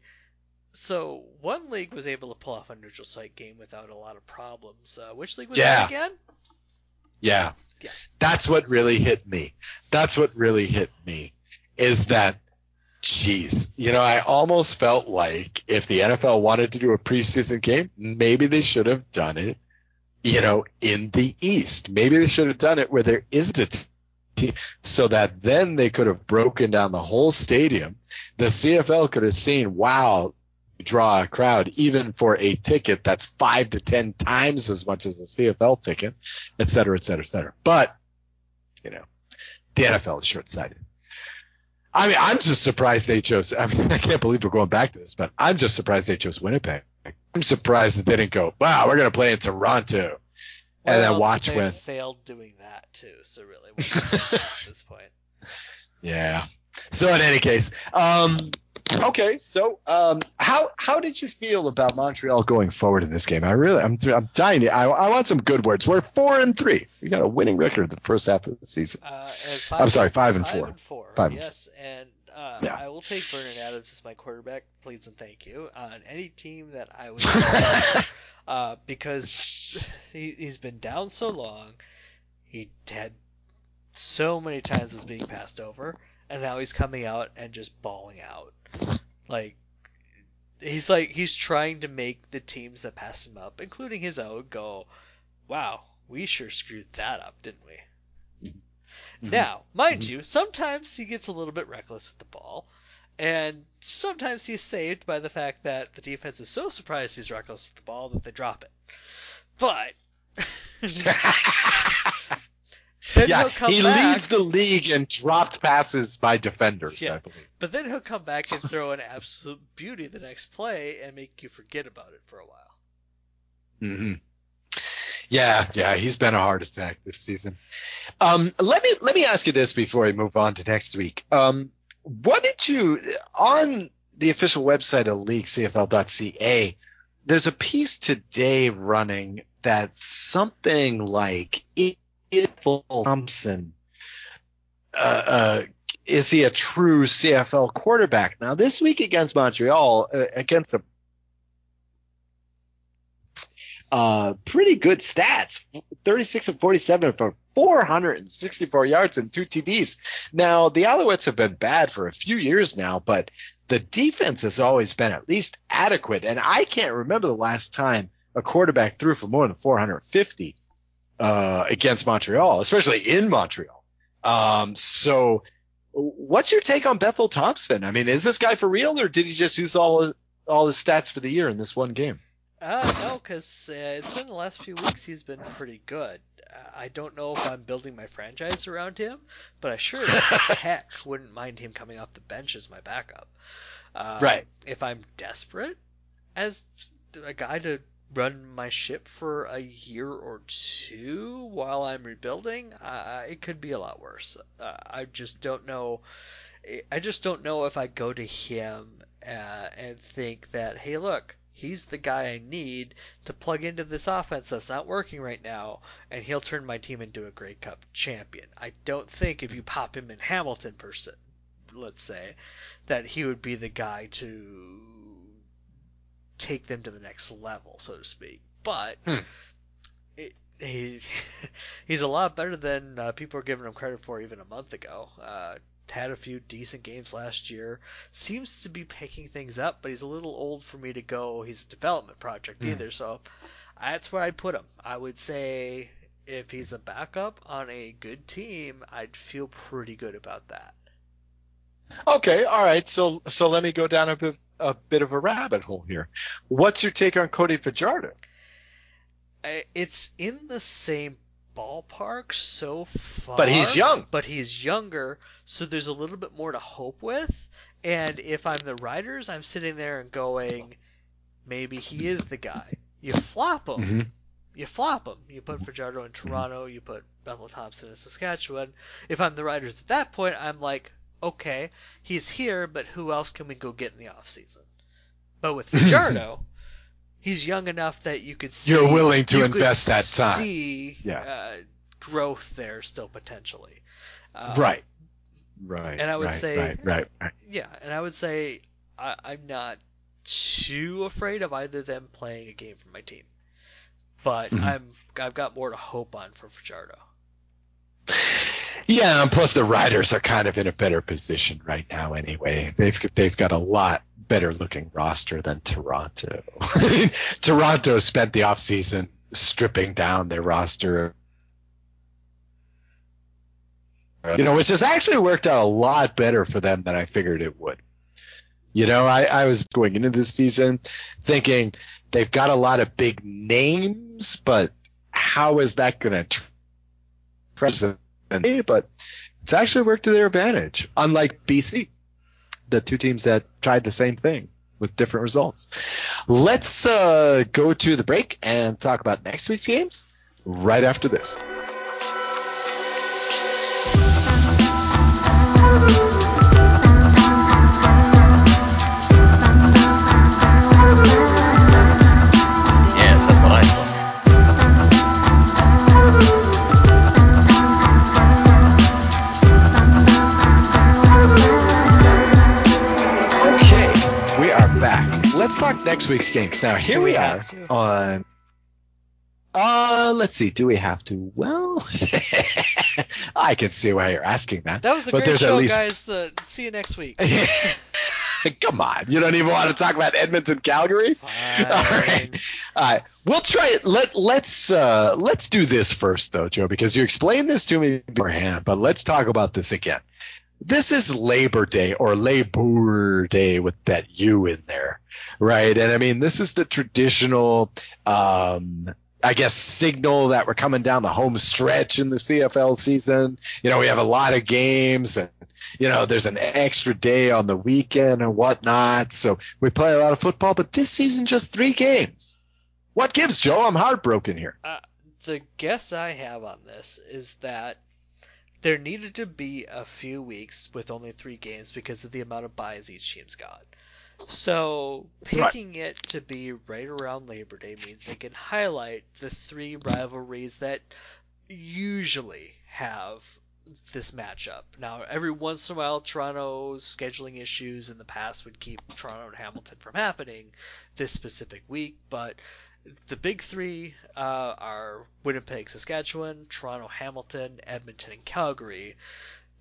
Speaker 3: so one league was able to pull off a neutral site game without a lot of problems. Uh, which league was
Speaker 2: Yeah.
Speaker 3: that again?
Speaker 2: Yeah.
Speaker 3: Yeah.
Speaker 2: That's what really hit me. That's what really hit me is that, jeez, you know, I almost felt like if the NFL wanted to do a preseason game, maybe they should have done it, you know, in the East. Maybe they should have done it where there isn't a team so that then they could have broken down the whole stadium. The CFL could have seen, wow, draw a crowd even for a ticket that's five to ten times as much as a CFL ticket, et cetera, et cetera, et cetera. But, you know, the NFL is short sighted. I mean, I'm just surprised they chose, I mean, (laughs) I can't believe we're going back to this, but I'm just surprised they chose Winnipeg. I'm surprised that they didn't go, wow, we're going to play in Toronto. And then
Speaker 3: Well,
Speaker 2: watch
Speaker 3: they
Speaker 2: when.
Speaker 3: failed doing that too. So really, what's the point at this point?
Speaker 2: Yeah. So in any case, um, okay. So um, how how did you feel about Montreal going forward in this game? I really, I'm I'm dying. To, I, I want some good words. We're four and three. We got a winning record the first half of the season.
Speaker 3: Uh,
Speaker 2: I'm sorry, five and
Speaker 3: five
Speaker 2: four.
Speaker 3: And four.
Speaker 2: Five and
Speaker 3: yes, and uh,
Speaker 2: Yeah.
Speaker 3: I will take Vernon Adams as my quarterback, please and thank you, on any team that I would. (laughs) uh, because he, he's been down so long, he had so many times was being passed over, and now he's coming out and just balling out. Like he's like he's trying to make the teams that pass him up, including his own, go, "Wow, we sure screwed that up, didn't we?" Now, mind
Speaker 2: Mhm.
Speaker 3: you, sometimes he gets a little bit reckless with the ball, and sometimes he's saved by the fact that the defense is so surprised he's reckless with the ball that they drop it. But (laughs) (laughs) then
Speaker 2: yeah, he
Speaker 3: back,
Speaker 2: leads the league in dropped passes by defenders.
Speaker 3: Yeah.
Speaker 2: I believe.
Speaker 3: but then he'll come back and throw an absolute beauty the next play and make you forget about it for a while.
Speaker 2: Mm-hmm. Yeah, yeah, he's been a heart attack this season. Um, let me let me ask you this before we move on to next week. Um, what did you on the official website of league, CFL.ca? There's a piece today running that's something like if Thompson uh, uh, is he a true CFL quarterback? Now this week against Montreal, uh, against a uh, pretty good stats 36 and 47 for 464 yards and two TDs. Now, the Alouettes have been bad for a few years now, but the defense has always been at least adequate. And I can't remember the last time a quarterback threw for more than 450 uh, against Montreal, especially in Montreal. Um, so, what's your take on Bethel Thompson? I mean, is this guy for real, or did he just use all all his stats for the year in this one game?
Speaker 3: Uh, no, because uh, it's been the last few weeks he's been pretty good. Uh, I don't know if I'm building my franchise around him, but I sure (laughs) heck wouldn't mind him coming off the bench as my backup. Uh,
Speaker 2: Right.
Speaker 3: If I'm desperate as a guy to run my ship for a year or two while I'm rebuilding, uh, it could be a lot worse. Uh, I just don't know. I just don't know if I go to him uh, and think that, hey, look, he's the guy I need to plug into this offense that's not working right now, and he'll turn my team into a Grey Cup champion. I don't think if you pop him in Hamilton, person, let's say, that he would be the guy to take them to the next level, so to speak. But
Speaker 2: Hmm.
Speaker 3: it, he (laughs) he's a lot better than uh, people are giving him credit for even a month ago. Uh, had a few decent games last year. Seems to be picking things up, but he's a little old for me to go. He's a development project
Speaker 2: Hmm.
Speaker 3: either, so that's where I'd put him. I would say if he's a backup on a good team, I'd feel pretty good about that.
Speaker 2: Okay, all right. So so let me go down a bit a bit of a rabbit hole here. What's your take on Cody Fajardo?
Speaker 3: It's in the same ballpark so far.
Speaker 2: But he's young.
Speaker 3: But he's younger, so there's a little bit more to hope with. And if I'm the Riders, I'm sitting there and going, maybe he is the guy. You flop him.
Speaker 2: Mm-hmm.
Speaker 3: You flop him. You put Fajardo in Toronto. You put Bethel Thompson in Saskatchewan. If I'm the Riders at that point, I'm like, okay, he's here, but who else can we go get in the off season? But with Fajardo, (laughs) he's young enough that you could see
Speaker 2: You're willing to
Speaker 3: you
Speaker 2: invest that time.
Speaker 3: See
Speaker 2: Yeah.
Speaker 3: uh, growth there still potentially. Uh,
Speaker 2: right. Right.
Speaker 3: and I would
Speaker 2: right,
Speaker 3: say-
Speaker 2: right, right, right.
Speaker 3: Yeah, and I would say I, I'm not too afraid of either of them playing a game for my team, but
Speaker 2: Mhm.
Speaker 3: I'm I've got more to hope on for Fajardo.
Speaker 2: Yeah, and plus the riders are kind of in a better position right now anyway. They've they've got a lot better looking roster than Toronto. (laughs) Toronto spent the offseason stripping down their roster. You know, which has actually worked out a lot better for them than I figured it would. You know, I, I was going into this season thinking they've got a lot of big names, but how is that going to present? But it's actually worked to their advantage, unlike BC, the two teams that tried the same thing with different results. Let's uh, go to the break and talk about next week's games right after this. Next week's games. Now here we, are on. Uh, let's see. Do we have to? Well, (laughs) I can see why you're asking that.
Speaker 3: That was a
Speaker 2: but
Speaker 3: great show,
Speaker 2: least
Speaker 3: guys. Uh, see you next week. (laughs)
Speaker 2: Come on, you don't even want to talk about Edmonton, Calgary.
Speaker 3: Fine.
Speaker 2: All right, all right. We'll try it. Let let's uh, let's do this first, though, Joe, because you explained this to me beforehand. But let's talk about this again. This is Labor Day or Labor Day with that U in there, right? And I mean, this is the traditional, um, I guess, signal that we're coming down the home stretch in the CFL season. You know, we have a lot of games and you know, there's an extra day on the weekend and whatnot. So we play a lot of football, but this season just three games. What gives, Joe? I'm heartbroken here.
Speaker 3: the guess I have on this is that there needed to be a few weeks with only three games because of the amount of buys each team's got. So
Speaker 2: Right.
Speaker 3: picking it to be right around Labor Day means they can highlight the three rivalries that usually have this matchup. Now, every once in a while, Toronto's scheduling issues in the past would keep Toronto and Hamilton from happening this specific week, but the big three uh, are Winnipeg, Saskatchewan, Toronto, Hamilton, Edmonton, and Calgary.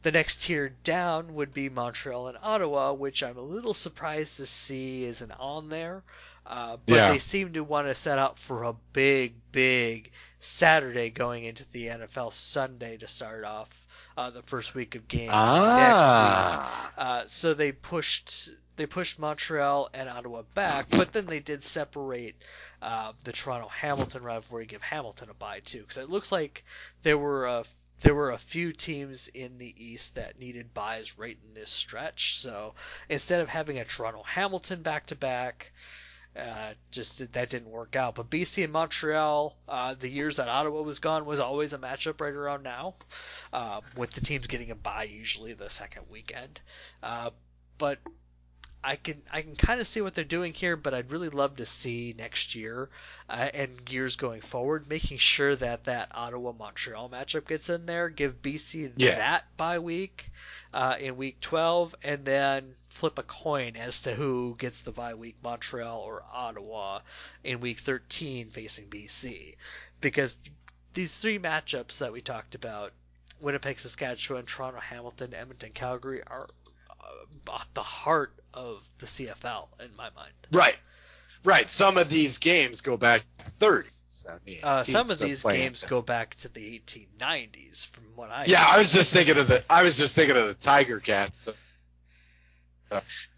Speaker 3: The next tier down would be Montreal and Ottawa, which I'm a little surprised to see isn't on there. Uh, but
Speaker 2: Yeah.
Speaker 3: they seem to want to set up for a big, big Saturday going into the NFL Sunday to start off uh, the first week of games next week.
Speaker 2: Ah.
Speaker 3: Uh, so they pushed they pushed Montreal and Ottawa back, but then they did separate uh, the Toronto Hamilton rivalry, give Hamilton a bye too, because it looks like there were a there were a few teams in the East that needed buys right in this stretch. So instead of having a Toronto Hamilton back to back, uh, just that didn't work out. But BC and Montreal, uh, the years that Ottawa was gone, was always a matchup right around now, uh, with the teams getting a bye usually the second weekend. Uh, but I can I can kind of see what they're doing here, but I'd really love to see next year uh, and years going forward, making sure that that Ottawa Montreal matchup gets in there. Give BC
Speaker 2: Yeah.
Speaker 3: that bye week uh, in week 12, and then flip a coin as to who gets the bye week, Montreal or Ottawa, in week 13 facing BC, because these three matchups that we talked about. Winnipeg, Saskatchewan, Toronto, Hamilton, Edmonton, Calgary are uh, the heart of the CFL in my mind.
Speaker 2: Right. Right. Some of these games go back 30s. I mean,
Speaker 3: Uh, some of these games
Speaker 2: this.
Speaker 3: go back to the 1890s, from what I
Speaker 2: Yeah, I was just thinking of the. I was just thinking of the Tiger Cats.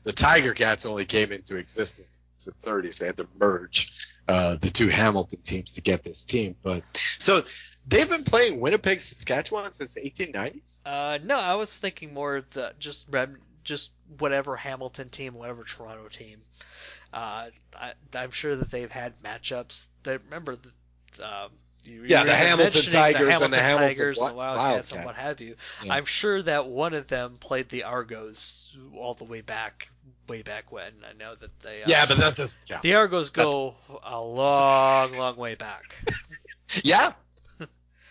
Speaker 2: The Tiger Cats only came into existence in the 30s. They had to merge uh, the two Hamilton teams to get this team. But so they've been playing Winnipeg, Saskatchewan since the 1890s.
Speaker 3: Uh, no, I was thinking more the just rem, just whatever Hamilton team, whatever Toronto team. Uh, I, I'm sure that they've had matchups. That remember the. Um, you,
Speaker 2: Yeah, the Hamilton Tigers
Speaker 3: the
Speaker 2: and the
Speaker 3: Hamilton
Speaker 2: Hamilton
Speaker 3: Tigers the
Speaker 2: Wi-
Speaker 3: Wildcats, and what have you.
Speaker 2: Yeah.
Speaker 3: I'm sure that one of them played the Argos all the way back, way back when. I know that they. Uh,
Speaker 2: Yeah, but that doesn't count.
Speaker 3: the Argos go a long, long way back. (laughs)
Speaker 2: Yeah.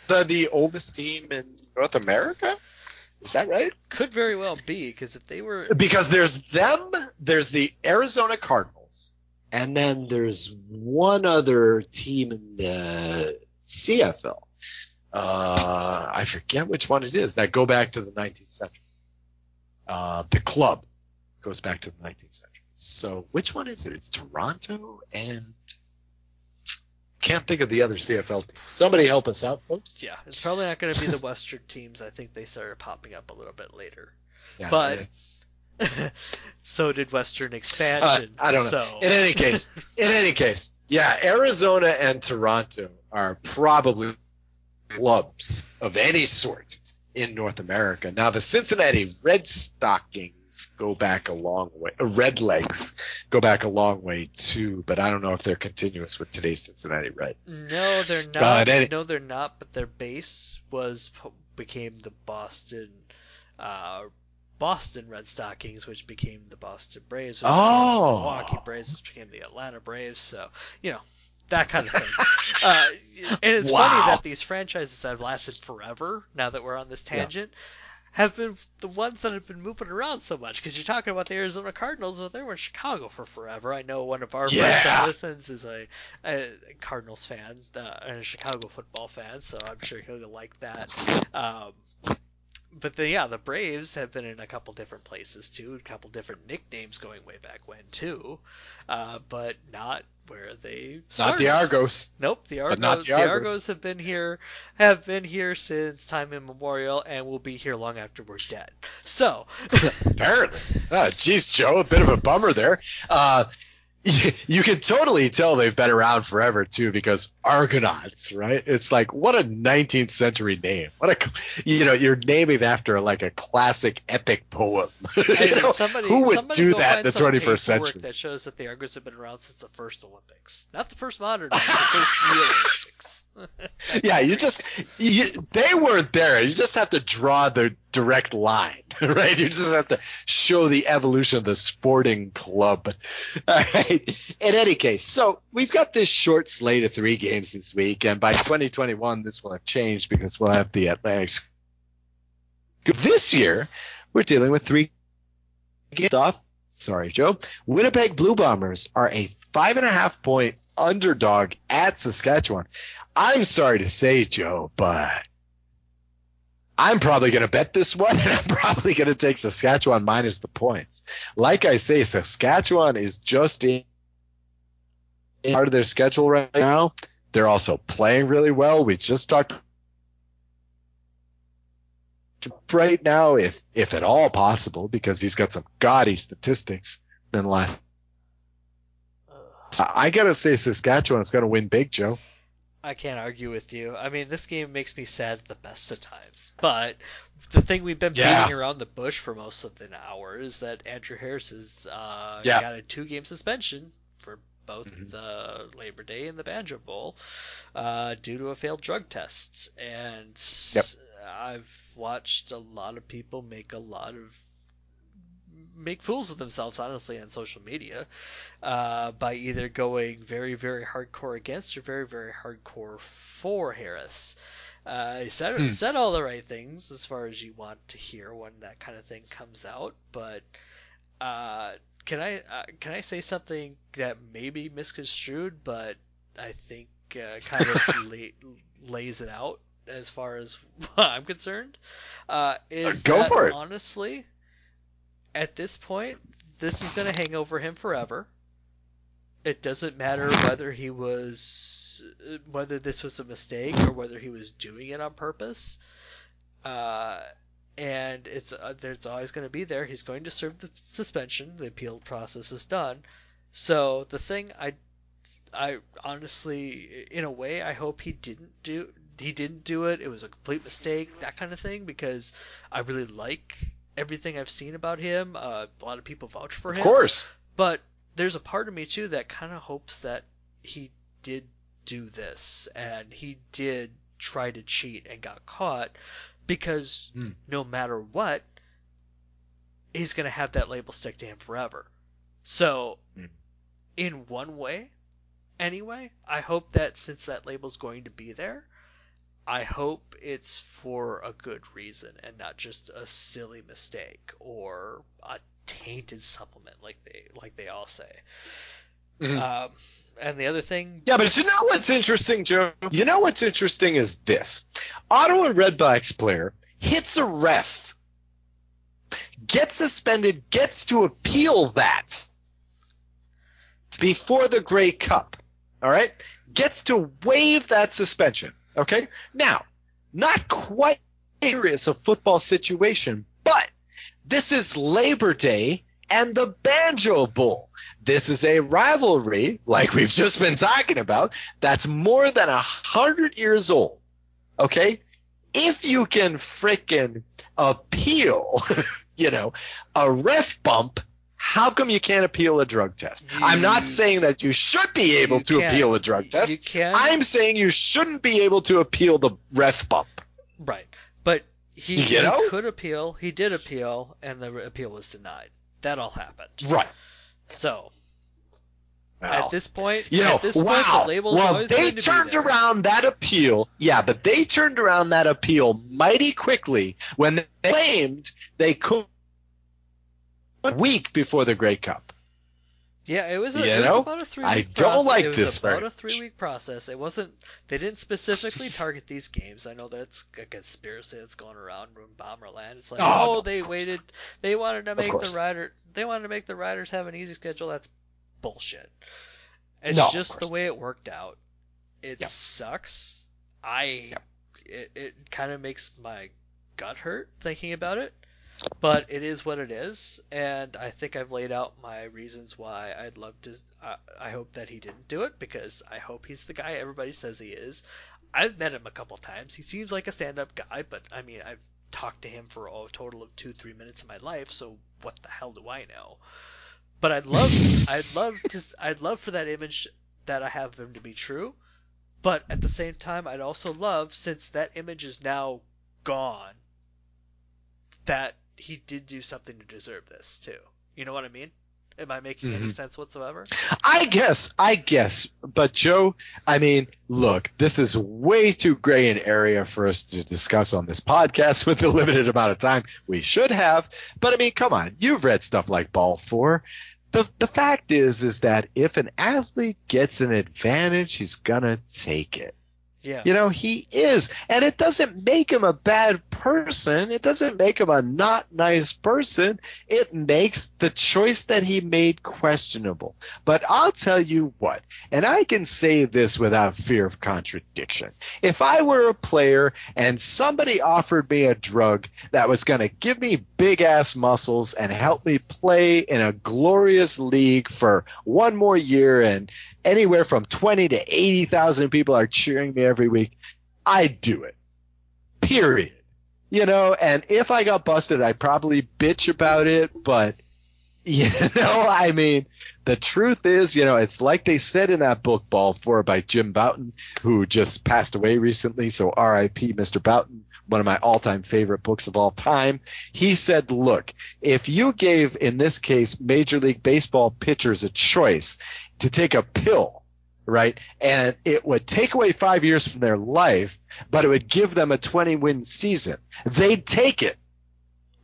Speaker 2: the the oldest team in North America. Is that right?
Speaker 3: Could very well be because if they were
Speaker 2: Because there's them, there's the Arizona Cardinals, and then there's one other team in the CFL. Uh, I forget which one it is that go back to the 19th century. Uh, the club goes back to the 19th century. So which one is it? It's Toronto and can't think of the other CFL team. Somebody help us out, folks.
Speaker 3: Yeah, it's probably not going to be the Western teams. I think they started popping up a little bit later.
Speaker 2: Yeah,
Speaker 3: But (laughs) so did Western expansion.
Speaker 2: Uh, I don't know.
Speaker 3: So
Speaker 2: In any case, in any case, yeah, Arizona and Toronto are probably clubs of any sort in North America. Now, the Cincinnati Red Stockings go back a long way. Uh, Red Legs go back a long way too, but I don't know if they're continuous with today's Cincinnati Reds.
Speaker 3: no, they're
Speaker 2: Uh,
Speaker 3: not.
Speaker 2: any-
Speaker 3: no, they're not. But their base was became the Boston. Uh, Boston Red Stockings, which became the Boston Braves, which
Speaker 2: Oh.
Speaker 3: the Milwaukee Braves, which became the Atlanta Braves. So you know that kind of thing. uh, and it's
Speaker 2: Wow.
Speaker 3: funny that these franchises that have lasted forever. Now that we're on this
Speaker 2: Yeah.
Speaker 3: tangent, have been the ones that have been moving around so much. Because you're talking about the Arizona Cardinals, well, they were in Chicago for forever. I know one of our friends
Speaker 2: Yeah.
Speaker 3: that listens is a, a Cardinals fan uh, and a Chicago football fan, so I'm sure he'll like that. Um, but the, yeah, the Braves have been in a couple different places too, a couple different nicknames going way back when too, uh, but not where they
Speaker 2: Not the. Argos.
Speaker 3: Nope, the Argos,
Speaker 2: But not the
Speaker 3: the
Speaker 2: Argos.
Speaker 3: Argos have been here, have been here since time immemorial, and will be here long after we're dead. So, (laughs)
Speaker 2: Apparently. Ah, geez, Joe, a bit of a bummer there. Uh, (laughs) you, can totally tell they've been around forever too, because Argonauts, right? It's like what a 19th century name. What a, you know, you're naming after like a classic epic poem. (laughs) You know,
Speaker 3: somebody,
Speaker 2: who would
Speaker 3: somebody
Speaker 2: do that in the
Speaker 3: some
Speaker 2: 21st
Speaker 3: paperwork
Speaker 2: century?
Speaker 3: That shows that the Argos have been around since the first Olympics, not the first modern, the first real Olympics. (laughs)
Speaker 2: yeah, you just you, they weren't there. You just have to draw the direct line, (laughs) right? You just have to show the evolution of the sporting club. (laughs) All right. In any case, so we've got this short slate of three games this week, and by 2021, this will have changed because we'll have the Atlantic. This year, we're dealing with three games off. Sorry, Joe. Winnipeg Blue Bombers are a five and a half point underdog at Saskatchewan. I'm sorry to say, Joe, but I'm probably going to bet this one, (laughs) and I'm probably going to take Saskatchewan minus the points. Like I say, Saskatchewan is just in part of their schedule right now. They're also playing really well. We just talked right now, if if at all possible, because he's got some gaudy statistics in life. I gotta say, Saskatchewan is to win big, Joe.
Speaker 3: I can't argue with you. I mean, this game makes me sad at the best of times. But the thing we've been
Speaker 2: Yeah.
Speaker 3: beating around the bush for most of the hour is that Andrew Harris has uh,
Speaker 2: Yeah.
Speaker 3: got a two-game suspension for both
Speaker 2: Mhm.
Speaker 3: the Labor Day and the Banjo Bowl uh, due to a failed drug test. And
Speaker 2: Yep.
Speaker 3: I've watched a lot of people make a lot of make fools of themselves honestly on social media uh, by either going very very hardcore against or very very hardcore for Harris. Uh, he said
Speaker 2: Hmm.
Speaker 3: said all the right things as far as you want to hear when that kind of thing comes out, but uh, can I uh, can I say something that may be misconstrued, but I think uh, kind of (laughs) la- lays it out as far as (laughs) I'm concerned? Uh, is
Speaker 2: Go for it.
Speaker 3: honestly, at this point, this is going to hang over him forever. It doesn't matter (laughs) whether he was whether this was a mistake or whether he was doing it on purpose. Uh, and it's uh, there's always going to be there. He's going to serve the suspension. The appeal process is done. So the thing I I honestly in a way I hope he didn't do he didn't do it. It was a complete mistake, that kind of thing because I really like everything I've seen about him. Uh, a lot of people vouch for
Speaker 2: Of
Speaker 3: him.
Speaker 2: Of course.
Speaker 3: But there's a part of me too that kind of hopes that he did do this and he did try to cheat and got caught because
Speaker 2: Hmm.
Speaker 3: no matter what, he's going to have that label stick to him forever. So,
Speaker 2: Hmm.
Speaker 3: in one way, anyway, I hope that since that label's going to be there, I hope it's for a good reason and not just a silly mistake or a tainted supplement like they like they all say.
Speaker 2: Mhm.
Speaker 3: Um, and the other thing,
Speaker 2: Yeah, but you know what's interesting, Joe? You know what's interesting is this. Ottawa Redblacks player hits a ref, gets suspended, gets to appeal that before the Grey Cup. All right? Gets to waive that suspension. Okay? Now, not quite serious a football situation, but this is Labor Day and the Banjo Bowl. This is a rivalry, like we've just been talking about, that's more than a hundred years old. Okay? If you can frickin' appeal, (laughs) you know, a ref bump, how come you can't appeal a drug test? I'm not saying that you should be able to
Speaker 3: can-
Speaker 2: appeal a drug test. I'm saying you shouldn't be able to appeal the ref bump.
Speaker 3: right? But he,
Speaker 2: You
Speaker 3: he could appeal. He did appeal, and the appeal was denied. That all happened.
Speaker 2: Right.
Speaker 3: So At this point,
Speaker 2: you know,
Speaker 3: at this
Speaker 2: wow.
Speaker 3: point, the
Speaker 2: well, they
Speaker 3: going to be
Speaker 2: turned around that appeal. Yeah, but they turned around that appeal mighty quickly when they claimed they could a week before the Grey Cup.
Speaker 3: Yeah, it was, a,
Speaker 2: You
Speaker 3: it was
Speaker 2: know,
Speaker 3: about a three.
Speaker 2: I
Speaker 3: week
Speaker 2: don't
Speaker 3: process.
Speaker 2: like
Speaker 3: it was
Speaker 2: this
Speaker 3: about a three week process. It wasn't. They didn't specifically (laughs) target these games. I know that's a conspiracy that's going around in Bomberland. It's like,
Speaker 2: Oh,
Speaker 3: oh,
Speaker 2: no,
Speaker 3: they waited. They wanted to make the rider. They wanted to make the riders have an easy schedule. That's bullshit. It's
Speaker 2: No,
Speaker 3: just the way it worked out. It
Speaker 2: Yep.
Speaker 3: sucks. I.
Speaker 2: Yep.
Speaker 3: It, it kind of makes my gut hurt thinking about it but it is what it is, and I think I've laid out my reasons why I'd love to. I, I hope that he didn't do it because I hope he's the guy everybody says he is. I've met him a couple times. He seems like a stand-up guy, but I mean, I've talked to him for a total of two, three minutes of my life, so what the hell do I know? But I'd love, (laughs) I'd love to, I'd love for that image that I have of him to be true. But at the same time, I'd also love, since that image is now gone, that he did do something to deserve this too. You know what I mean? Am I making any
Speaker 2: Mhm.
Speaker 3: sense whatsoever?
Speaker 2: I guess, I guess. But Joe, I mean, look, this is way too gray an area for us to discuss on this podcast with the limited amount of time we should have. But I mean, come on, you've read stuff like Ball Four. The the fact is, is that if an athlete gets an advantage, he's gonna take it.
Speaker 3: Yeah.
Speaker 2: You know, he is. And it doesn't make him a bad person. It doesn't make him a not nice person. It makes the choice that he made questionable. But I'll tell you what, and I can say this without fear of contradiction. If I were a player and somebody offered me a drug that was going to give me big ass muscles and help me play in a glorious league for one more year and anywhere from 20 to 80,000 people are cheering me every week, I'd do it. Period. You know, and if I got busted, I'd probably bitch about it, but (laughs) you know, I mean, the truth is, you know, it's like they said in that book Ball 4 by Jim Bouton, who just passed away recently, so RIP Mr. Bouton, one of my all-time favorite books of all time. He said, look, if you gave in this case Major League Baseball pitchers a choice to take a pill, right? And it would take away five years from their life, but it would give them a 20 win season. They'd take it.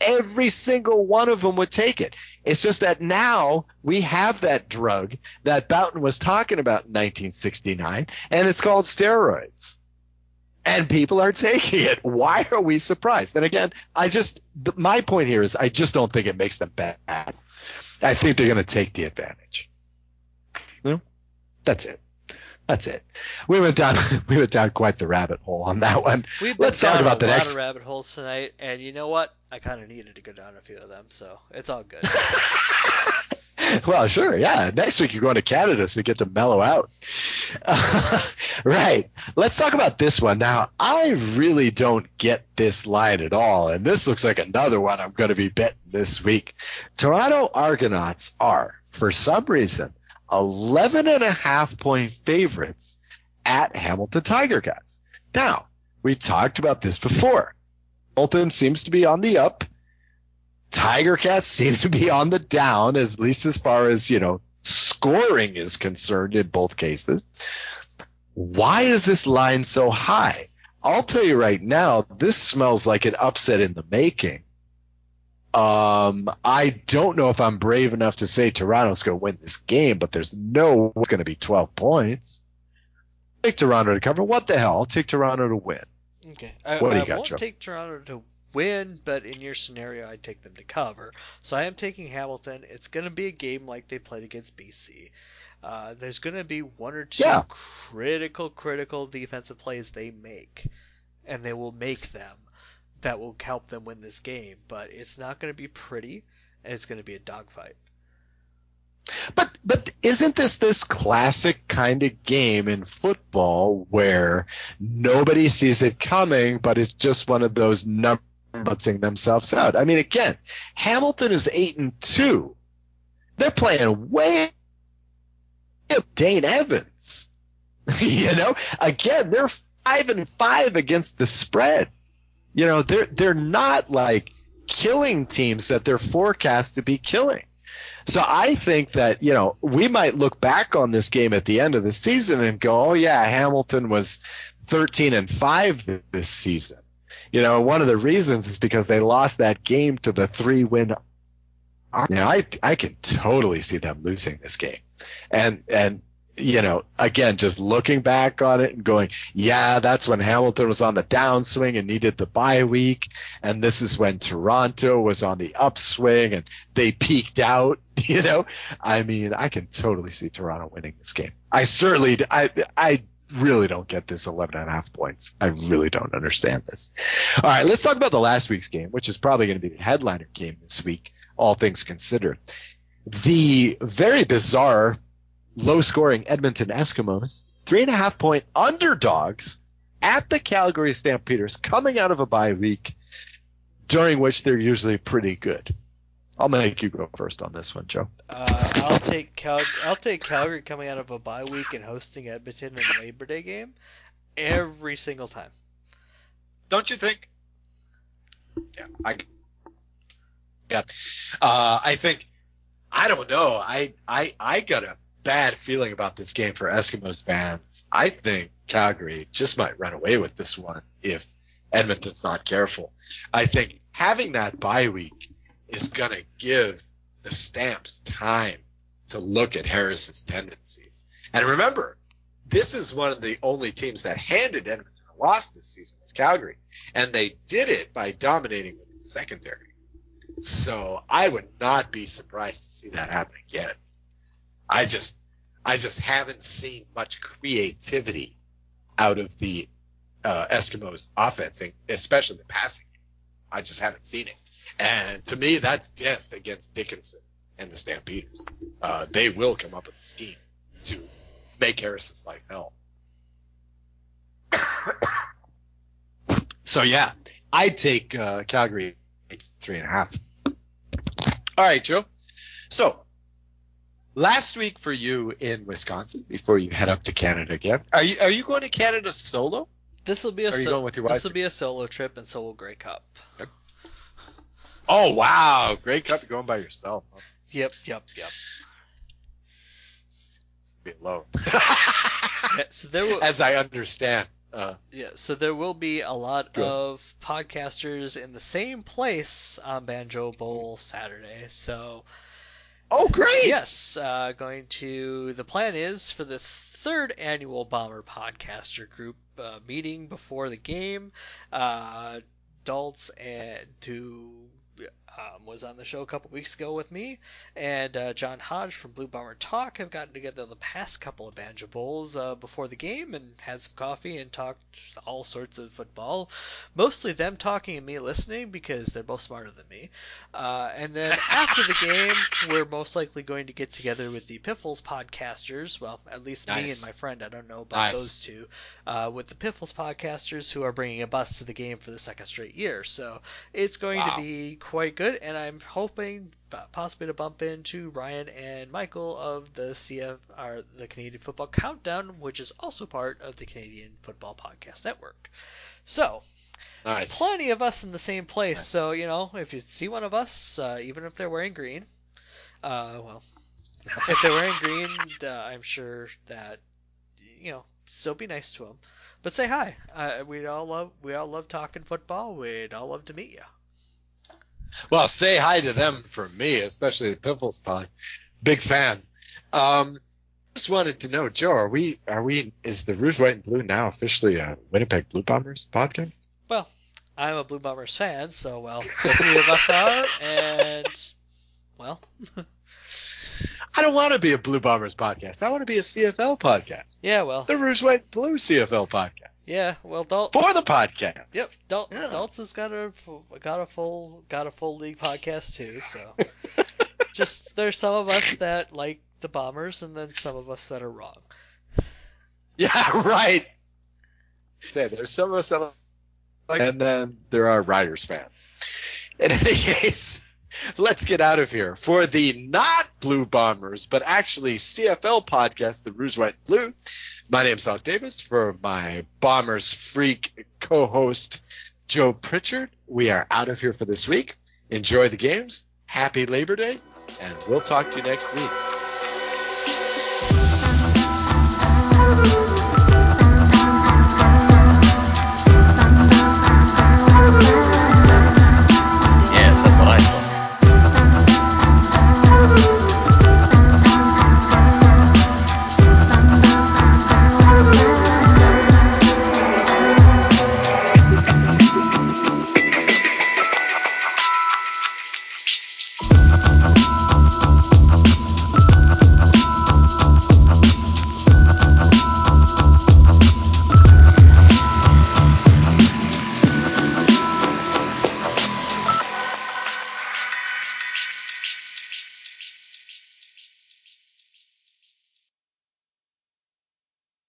Speaker 2: Every single one of them would take it. It's just that now we have that drug that Bouton was talking about in 1969, and it's called steroids. And people are taking it. Why are we surprised? And again, I just, my point here is I just don't think it makes them bad. I think they're going to take the advantage. That's it. That's it. We went down. (laughs) We went down quite the rabbit hole on that one.
Speaker 3: We've been
Speaker 2: Let's talk
Speaker 3: down
Speaker 2: about
Speaker 3: a
Speaker 2: the
Speaker 3: lot
Speaker 2: next.
Speaker 3: of rabbit holes tonight, and you know what? I kind of needed to go down a few of them, so it's all good. (laughs)
Speaker 2: well, sure, yeah. Next week you're going to Canada, so you get to mellow out. (laughs) right. Let's talk about this one now. I really don't get this line at all, and this looks like another one I'm going to be betting this week. Toronto Argonauts are, for some reason, 11 and a half point favorites at Hamilton Tiger Cats. Now, we talked about this before. Hamilton seems to be on the up. Tiger Cats (laughs) seem to be on the down, at least as far as, you know, scoring is concerned in both cases. Why is this line so high? I'll tell you right now, this smells like an upset in the making. Um, I don't know if I'm brave enough to say Toronto's going to win this game, but there's no it's going to be 12 points. Take Toronto to cover. What the hell? I'll take Toronto to win.
Speaker 3: Okay. I,
Speaker 2: What do you
Speaker 3: I
Speaker 2: got,
Speaker 3: won't
Speaker 2: Joe?
Speaker 3: take Toronto to win, but in your scenario, I'd take them to cover. So I am taking Hamilton. It's going to be a game like they played against BC. Uh, there's going to be one or two
Speaker 2: Yeah.
Speaker 3: critical, critical defensive plays they make, and they will make them that will help them win this game. But it's not going to be pretty, and it's going to be a dogfight.
Speaker 2: But but isn't this this classic kind of game in football where nobody sees it coming, but it's just one of those numbers balancing themselves out? I mean, again, Hamilton is eight and two. They're playing way Dane Evans. (laughs) you know, again, they're five and five against the spread. You know, they're they're not like killing teams that they're forecast to be killing. So I think that, you know, we might look back on this game at the end of the season and go, oh, yeah, Hamilton was 13 and 5 this season. You know, one of the reasons is because they lost that game to the three win. Now, I, I can totally see them losing this game. And, and, you know, again, just looking back on it and going, yeah, that's when Hamilton was on the downswing and needed the bye week. And this is when Toronto was on the upswing and they peaked out, (laughs) you know, I mean, I can totally see Toronto winning this game. I certainly, I, I really don't get this 11 and a half points. I really don't understand this. All right, let's talk about the last week's game, which is probably going to be the headliner game this week, all things considered. The very bizarre low scoring Edmonton Eskimos, three and a half point underdogs at the Calgary Stampeders coming out of a bye week during which they're usually pretty good. I'll make you go first on this one, Joe.
Speaker 3: Uh, I'll take Cal- I'll take Calgary coming out of a bye week and hosting Edmonton in the Labor Day game every single time.
Speaker 2: Don't you think? Yeah, I. Yeah, uh, I think. I don't know. I I I got a bad feeling about this game for Eskimos fans. I think Calgary just might run away with this one if Edmonton's not careful. I think having that bye week is going to give the Stamps time to look at Harris's tendencies. And remember, this is one of the only teams that handed Edmonton a loss this season was Calgary. And they did it by dominating with the secondary. So I would not be surprised to see that happen again. I just, I just haven't seen much creativity out of the uh, Eskimos offense, especially the passing. I just haven't seen it. And to me, that's death against Dickenson and the Stampeders. Uh, they will come up with a scheme to make Harris's life hell. so yeah, I'd take uh, Calgary three and a half. All right, Joe. So last week for you in Wisconsin before you head up to Canada again. Are you are you going to Canada solo?
Speaker 3: This will be a
Speaker 2: are you
Speaker 3: so-
Speaker 2: going with your wife?
Speaker 3: this will be a solo trip, and so will Grey Cup.
Speaker 2: Oh wow, Grey cup. You're going by yourself. Huh?
Speaker 3: Yep, yep, yep.
Speaker 2: Be alone. (laughs)
Speaker 3: Yeah, so there will,
Speaker 2: As I understand. Uh,
Speaker 3: yeah, so there will be a lot
Speaker 2: Good.
Speaker 3: of podcasters in the same place on Banjo Bowl Saturday. So
Speaker 2: oh great.
Speaker 3: yes, uh, going to the plan is for the third annual Bomber Podcaster Group uh, meeting before the game. Uh, Daltz and who um, was on the show a couple weeks ago with me, and uh, John Hodge from Blue Bomber Talk have gotten together the past couple of Banjo Bowls uh, before the game and had some coffee and talked all sorts of football. Mostly them talking and me listening because they're both smarter than me. Uh, and then after the game, we're most likely going to get together with the Piffles podcasters. Well, at least me and my friend. I don't know about
Speaker 2: Nice.
Speaker 3: those two. Uh, with the Piffles podcasters who are bringing a bus to the game for the second straight year. So it's going
Speaker 2: Wow.
Speaker 3: to be quite good, and I'm hoping possibly to bump into Ryan and Michael of the CF, or the Canadian Football Countdown, which is also part of the Canadian Football Podcast Network. So
Speaker 2: Nice.
Speaker 3: plenty of us in the same place.
Speaker 2: Nice.
Speaker 3: So you know, if you see one of us, uh, even if they're wearing green, uh, well, if they're wearing (laughs) green, uh, I'm sure that you know, still be nice to them. But say hi. Uh, we'd all love we all love talking football. We'd all love to meet you.
Speaker 2: Well, say hi to them for me, especially the Piffles pod. Big fan. Um, just wanted to know, Joe, are we are we is the Rouge, White, and Blue now officially a Winnipeg Blue Bombers podcast?
Speaker 3: Well, I'm a Blue Bombers fan, so well, the three of us are, and well, (laughs)
Speaker 2: I don't want to be a Blue Bombers podcast. I want to be a CFL podcast.
Speaker 3: yeah, well,
Speaker 2: The Rouge, White, Blue CFL podcast.
Speaker 3: yeah, well, Dalt.
Speaker 2: For the podcast.
Speaker 3: Yep, Dal-
Speaker 2: Yeah.
Speaker 3: Daltz has got a got a full got a full league podcast too. So (laughs) just there's some of us that like the Bombers, and then some of us that are wrong.
Speaker 2: Yeah, (laughs) right. Say there's some of us that like, and then there are Riders fans. In any case, let's get out of here for the not Blue Bombers, but actually CFL podcast, the Rouge White Blue. My name's Os Davis. For my Bombers freak co-host Joe Pritchard, we are out of here for this week. Enjoy the games. Happy Labor Day, and we'll talk to you next week.